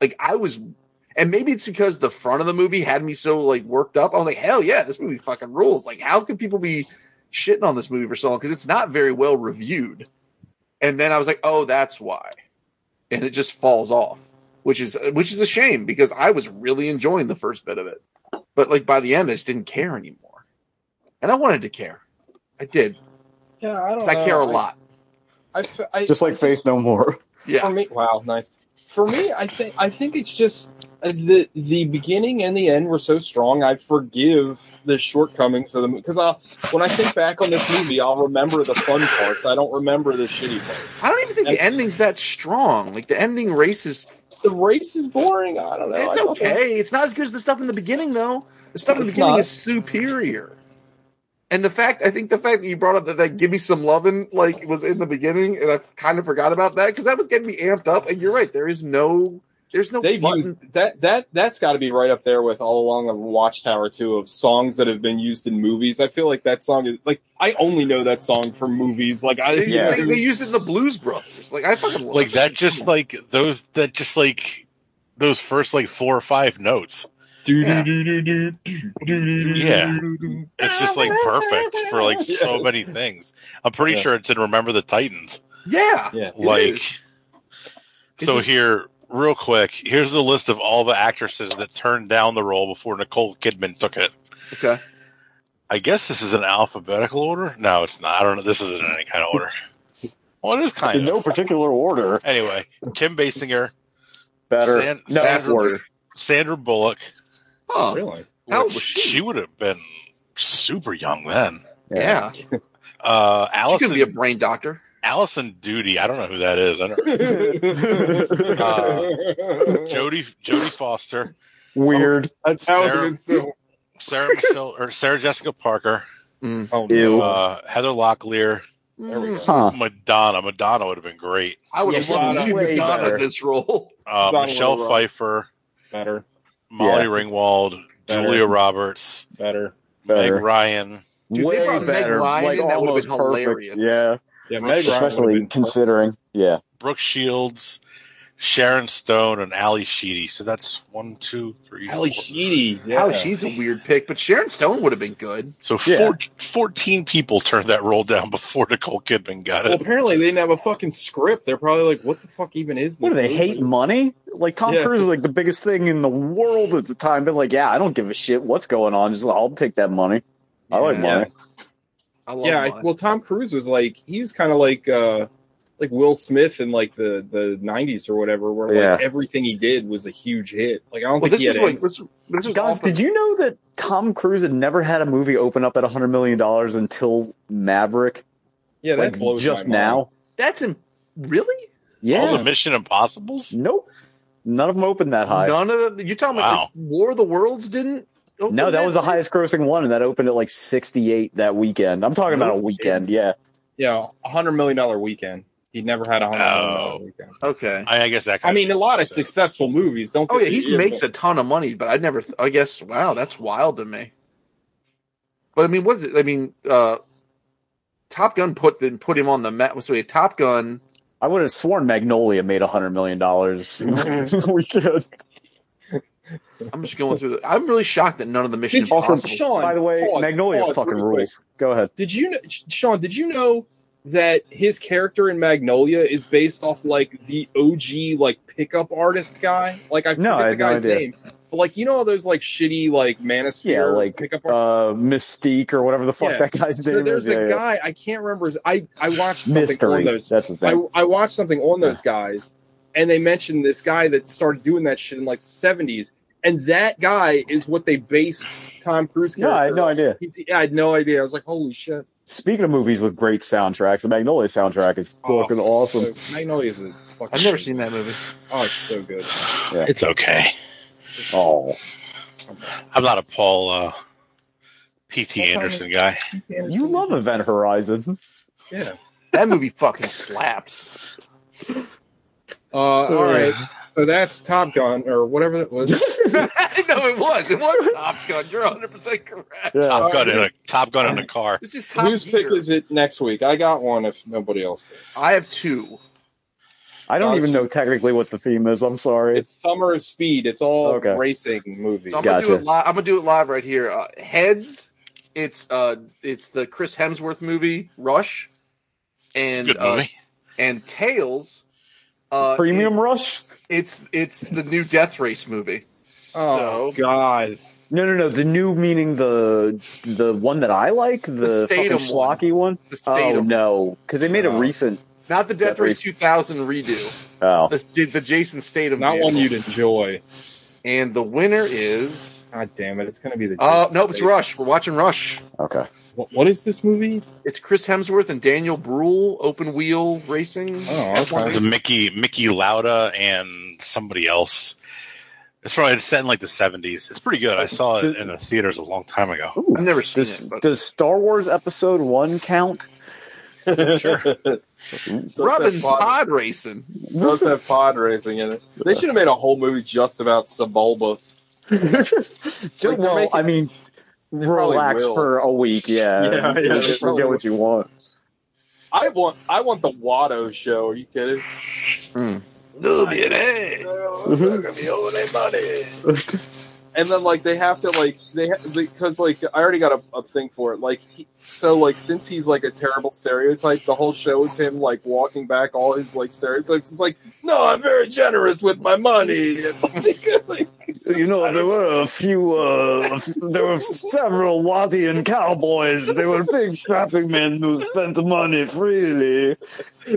like I was and maybe it's because the front of the movie had me so like worked up. I was like, hell yeah, this movie fucking rules. Like, how can people be shitting on this movie for so long? Because it's not very well reviewed. And then I was like, oh, that's why. And it just falls off, which is which is a shame because I was really enjoying the first bit of it. But like by the end, I just didn't care anymore. And I wanted to care. I did. Yeah, I don't. I care a lot. I, f- I- Just like I Faith No More. Yeah. For me, wow, nice. For me, I think I think it's just uh, the the beginning and the end were so strong. I forgive the shortcomings of the because I'll when I think back on this movie, I'll remember the fun parts. I don't remember the shitty parts. I don't even think the ending's that strong. Like the ending race is The race is boring. I don't know. It's I thought that- okay. It's not as good as the stuff in the beginning, though. The stuff in the It's beginning not. is superior. And the fact, I think the fact that you brought up that, that "Give Me Some Lovin'" like was in the beginning, and I kind of forgot about that because that was getting me amped up. And you're right, there is no, there's no They've button. used that that that's got to be right up there with all along the Watchtower too of songs that have been used in movies. I feel like that song is like I only know that song from movies. Like I They, Yeah. they, they use it in the Blues Brothers. Like I fucking love Like that just like those that just like those first like four or five notes. Yeah. Yeah. It's just like perfect for like so many things. I'm pretty Yeah. sure it's in Remember the Titans. yeah, Yeah. Like so It is. here real quick here's the list of all the actresses that turned down the role before nicole kidman took it okay. i guess this is an alphabetical order no it's not i don't know this isn't any kind of order well it is kind In of no particular order. anyway kim basinger Better. San- no, Sandra- sandra bullock Huh. Really? How old which was she? would have been super young then Yeah. Uh, She Allison could be a brain doctor. Alison Doody. I don't know who that is. I don't, Jodie Jodie Foster, Weird. That that would so. Sarah Michelle, or Sarah Jessica Parker, Mm. Oh, Ew. no. uh, Heather Locklear, There we go. Huh. Madonna. Madonna would have been great. I would Yeah, have loved to Madonna- see Madonna in this role. Uh, Michelle Pfeiffer, Better, Molly Yeah. Ringwald, Better. Julia Roberts, better. Meg Ryan. Dude, they Way brought Meg better. Ryan like that almost perfect. hilarious. Yeah. Yeah, Meg Especially considering. Yeah. Brooke Shields, Sharon Stone, and Ally Sheedy. So that's one, two, three, Ally four. Sheedy. Yeah. How she's a weird pick, but Sharon Stone would have been good. So Yeah. four, 14 people turned that role down before Nicole Kidman got Well, it. apparently they didn't have a fucking script. They're probably like, "What the fuck even is this?" What do they movie? hate money? Like Tom Yeah. Cruise is like the biggest thing in the world at the time. But like, yeah, I don't give a shit what's going on. Just I'll take that money. I like money. I love Yeah, I, well, Tom Cruise was like he was kind of like uh like Will Smith in like the the '90s or whatever, where Yeah. like everything he did was a huge hit. Like I don't Well, think this he had was any- like this, this was Guys, did you know that Tom Cruise had never had a movie open up at hundred million dollars until Maverick? yeah, that Like blows just my mind. now. That's in really Yeah. All the Mission Impossibles? Nope. None of them opened that high. none of them. You're talking Wow. about War of the Worlds didn't. open No, that was the highest grossing one, and that opened at like 68 that weekend. I'm talking about a weekend, yeah. Yeah, a hundred million dollar weekend. He'd never had a hundred million dollar Oh. weekend. Okay. I, I guess that. I mean, a lot of successful movies. Don't. Oh yeah, he makes a ton of money, but I never. I guess wow, that's wild to me. But I mean, what's it? I mean, uh, Top Gun put then put him on the map. So we had Top Gun. I would have sworn Magnolia made a $100 million weekend. I'm just going through. The, I'm really shocked that none of the missions. Did Also, Sean, By the way, pause, Magnolia pause fucking really quick. rules. Go ahead. Did you, know, Sean? Did you know that his character in Magnolia is based off like the OG like pickup artist guy? Like I forget No, I the no guy's idea. name, but like you know all those like shitty like Manosphere Yeah, like pickup uh, Mystique or whatever the fuck Yeah. that guy's So name there's is. a Yeah, yeah. guy I can't remember. His, I I watched something Mystery. on those. That's his I, name. I watched something on those guys, and they mentioned this guy that started doing that shit in like the seventies, and that guy is what they based Tom Cruise. No, I had no idea. He- I had no idea. I was like, holy shit! Speaking of movies with great soundtracks, the Magnolia soundtrack is Oh, fucking awesome. So, Magnolia is a fucking. I've never seen that movie. Oh, it's so good. It's okay. Oh, I'm not a Paul uh, P.T. Anderson guy. you love Event Horizon. Yeah. That movie fucking slaps. Uh, all right. So that's Top Gun or whatever that was. no, it was. It was Top Gun. You're 100 percent correct. Yeah. Top Gun in a Top Gun in a car. It's just Top Whose pick is it next week? I got one. If nobody else does. I have two. I don't even know technically what the theme is. I'm sorry. It's Summer of Speed. It's all Okay. racing movie. So I'm gonna do Gotcha. it live. I'm gonna do it live right here. Uh, Heads. It's uh, it's the Chris Hemsworth movie Rush, and Good uh, and Tails. Uh, Premium it- Rush? It's it's the new Death Race movie. oh So God. No, no, no. The new meaning the the one that I like, the, The fucking Statham one. schlocky one. the Oh Statham, no, because they made a Oh. recent. not the Death Death Race Race. 2000 redo. Oh, The, the Jason Statham, Not one you'd enjoy. And the winner is. God damn it! It's gonna be the. Uh, Jason nope, it's Rush. We're watching Rush. okay. What, what is this movie? It's Chris Hemsworth and Daniel Bruhl, open wheel racing. Oh, F1 okay. It's. Mickey Mickey Lauda and somebody else. It's probably it's set in like the 70s. It's pretty good. I saw it in the theaters a long time ago. Ooh. I've never seen Does, it. But does Star Wars Episode One count? sure. Robin's pod racing. does have pod racing in it. They should have made a whole movie just about Sebulba. Just, Like, well, making- I mean, They probably relax for a week. Yeah, Yeah, yeah, they Just probably forget what you want. I want. I want the Watto show. Are you kidding? Hmm. And then like they have to like they ha- because like I already got a, a thing for it. Like he, so like since he's like a terrible stereotype, the whole show is him like walking back all his like stereotypes. It's like, no, I'm very generous with my money. You know, there were a few, uh, there were several Wadian cowboys. They were big strapping men who spent money freely.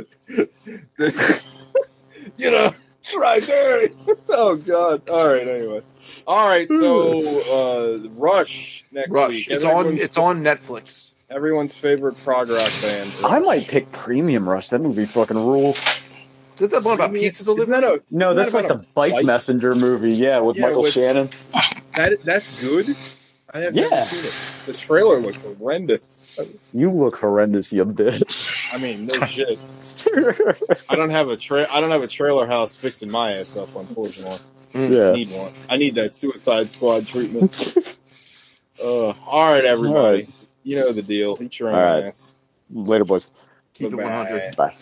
you know, try very. oh God! All right. Anyway, all right. So uh Rush next Rush. week. It's And on. everyone's- It's on Netflix. Everyone's favorite prog rock band. I might pick Premium Rush. That movie fucking rules. Is that the one about pizza Isn't delivery? that a No, isn't that's that like the Bike bike? Messenger movie. Yeah, with Yeah, Michael with- Shannon. that? That's good. I have Yeah. never seen it. The trailer looks horrendous. You look horrendous, you bitch. I mean, no shit. I don't have a tra- I don't have a trailer house fixing my ass up. Unfortunately, I yeah. need one. I need that Suicide Squad treatment. uh, all right, everybody. All right. You know the deal. Eat your own All right. ass. Later, boys. Keep it Bye-bye. 100. Bye.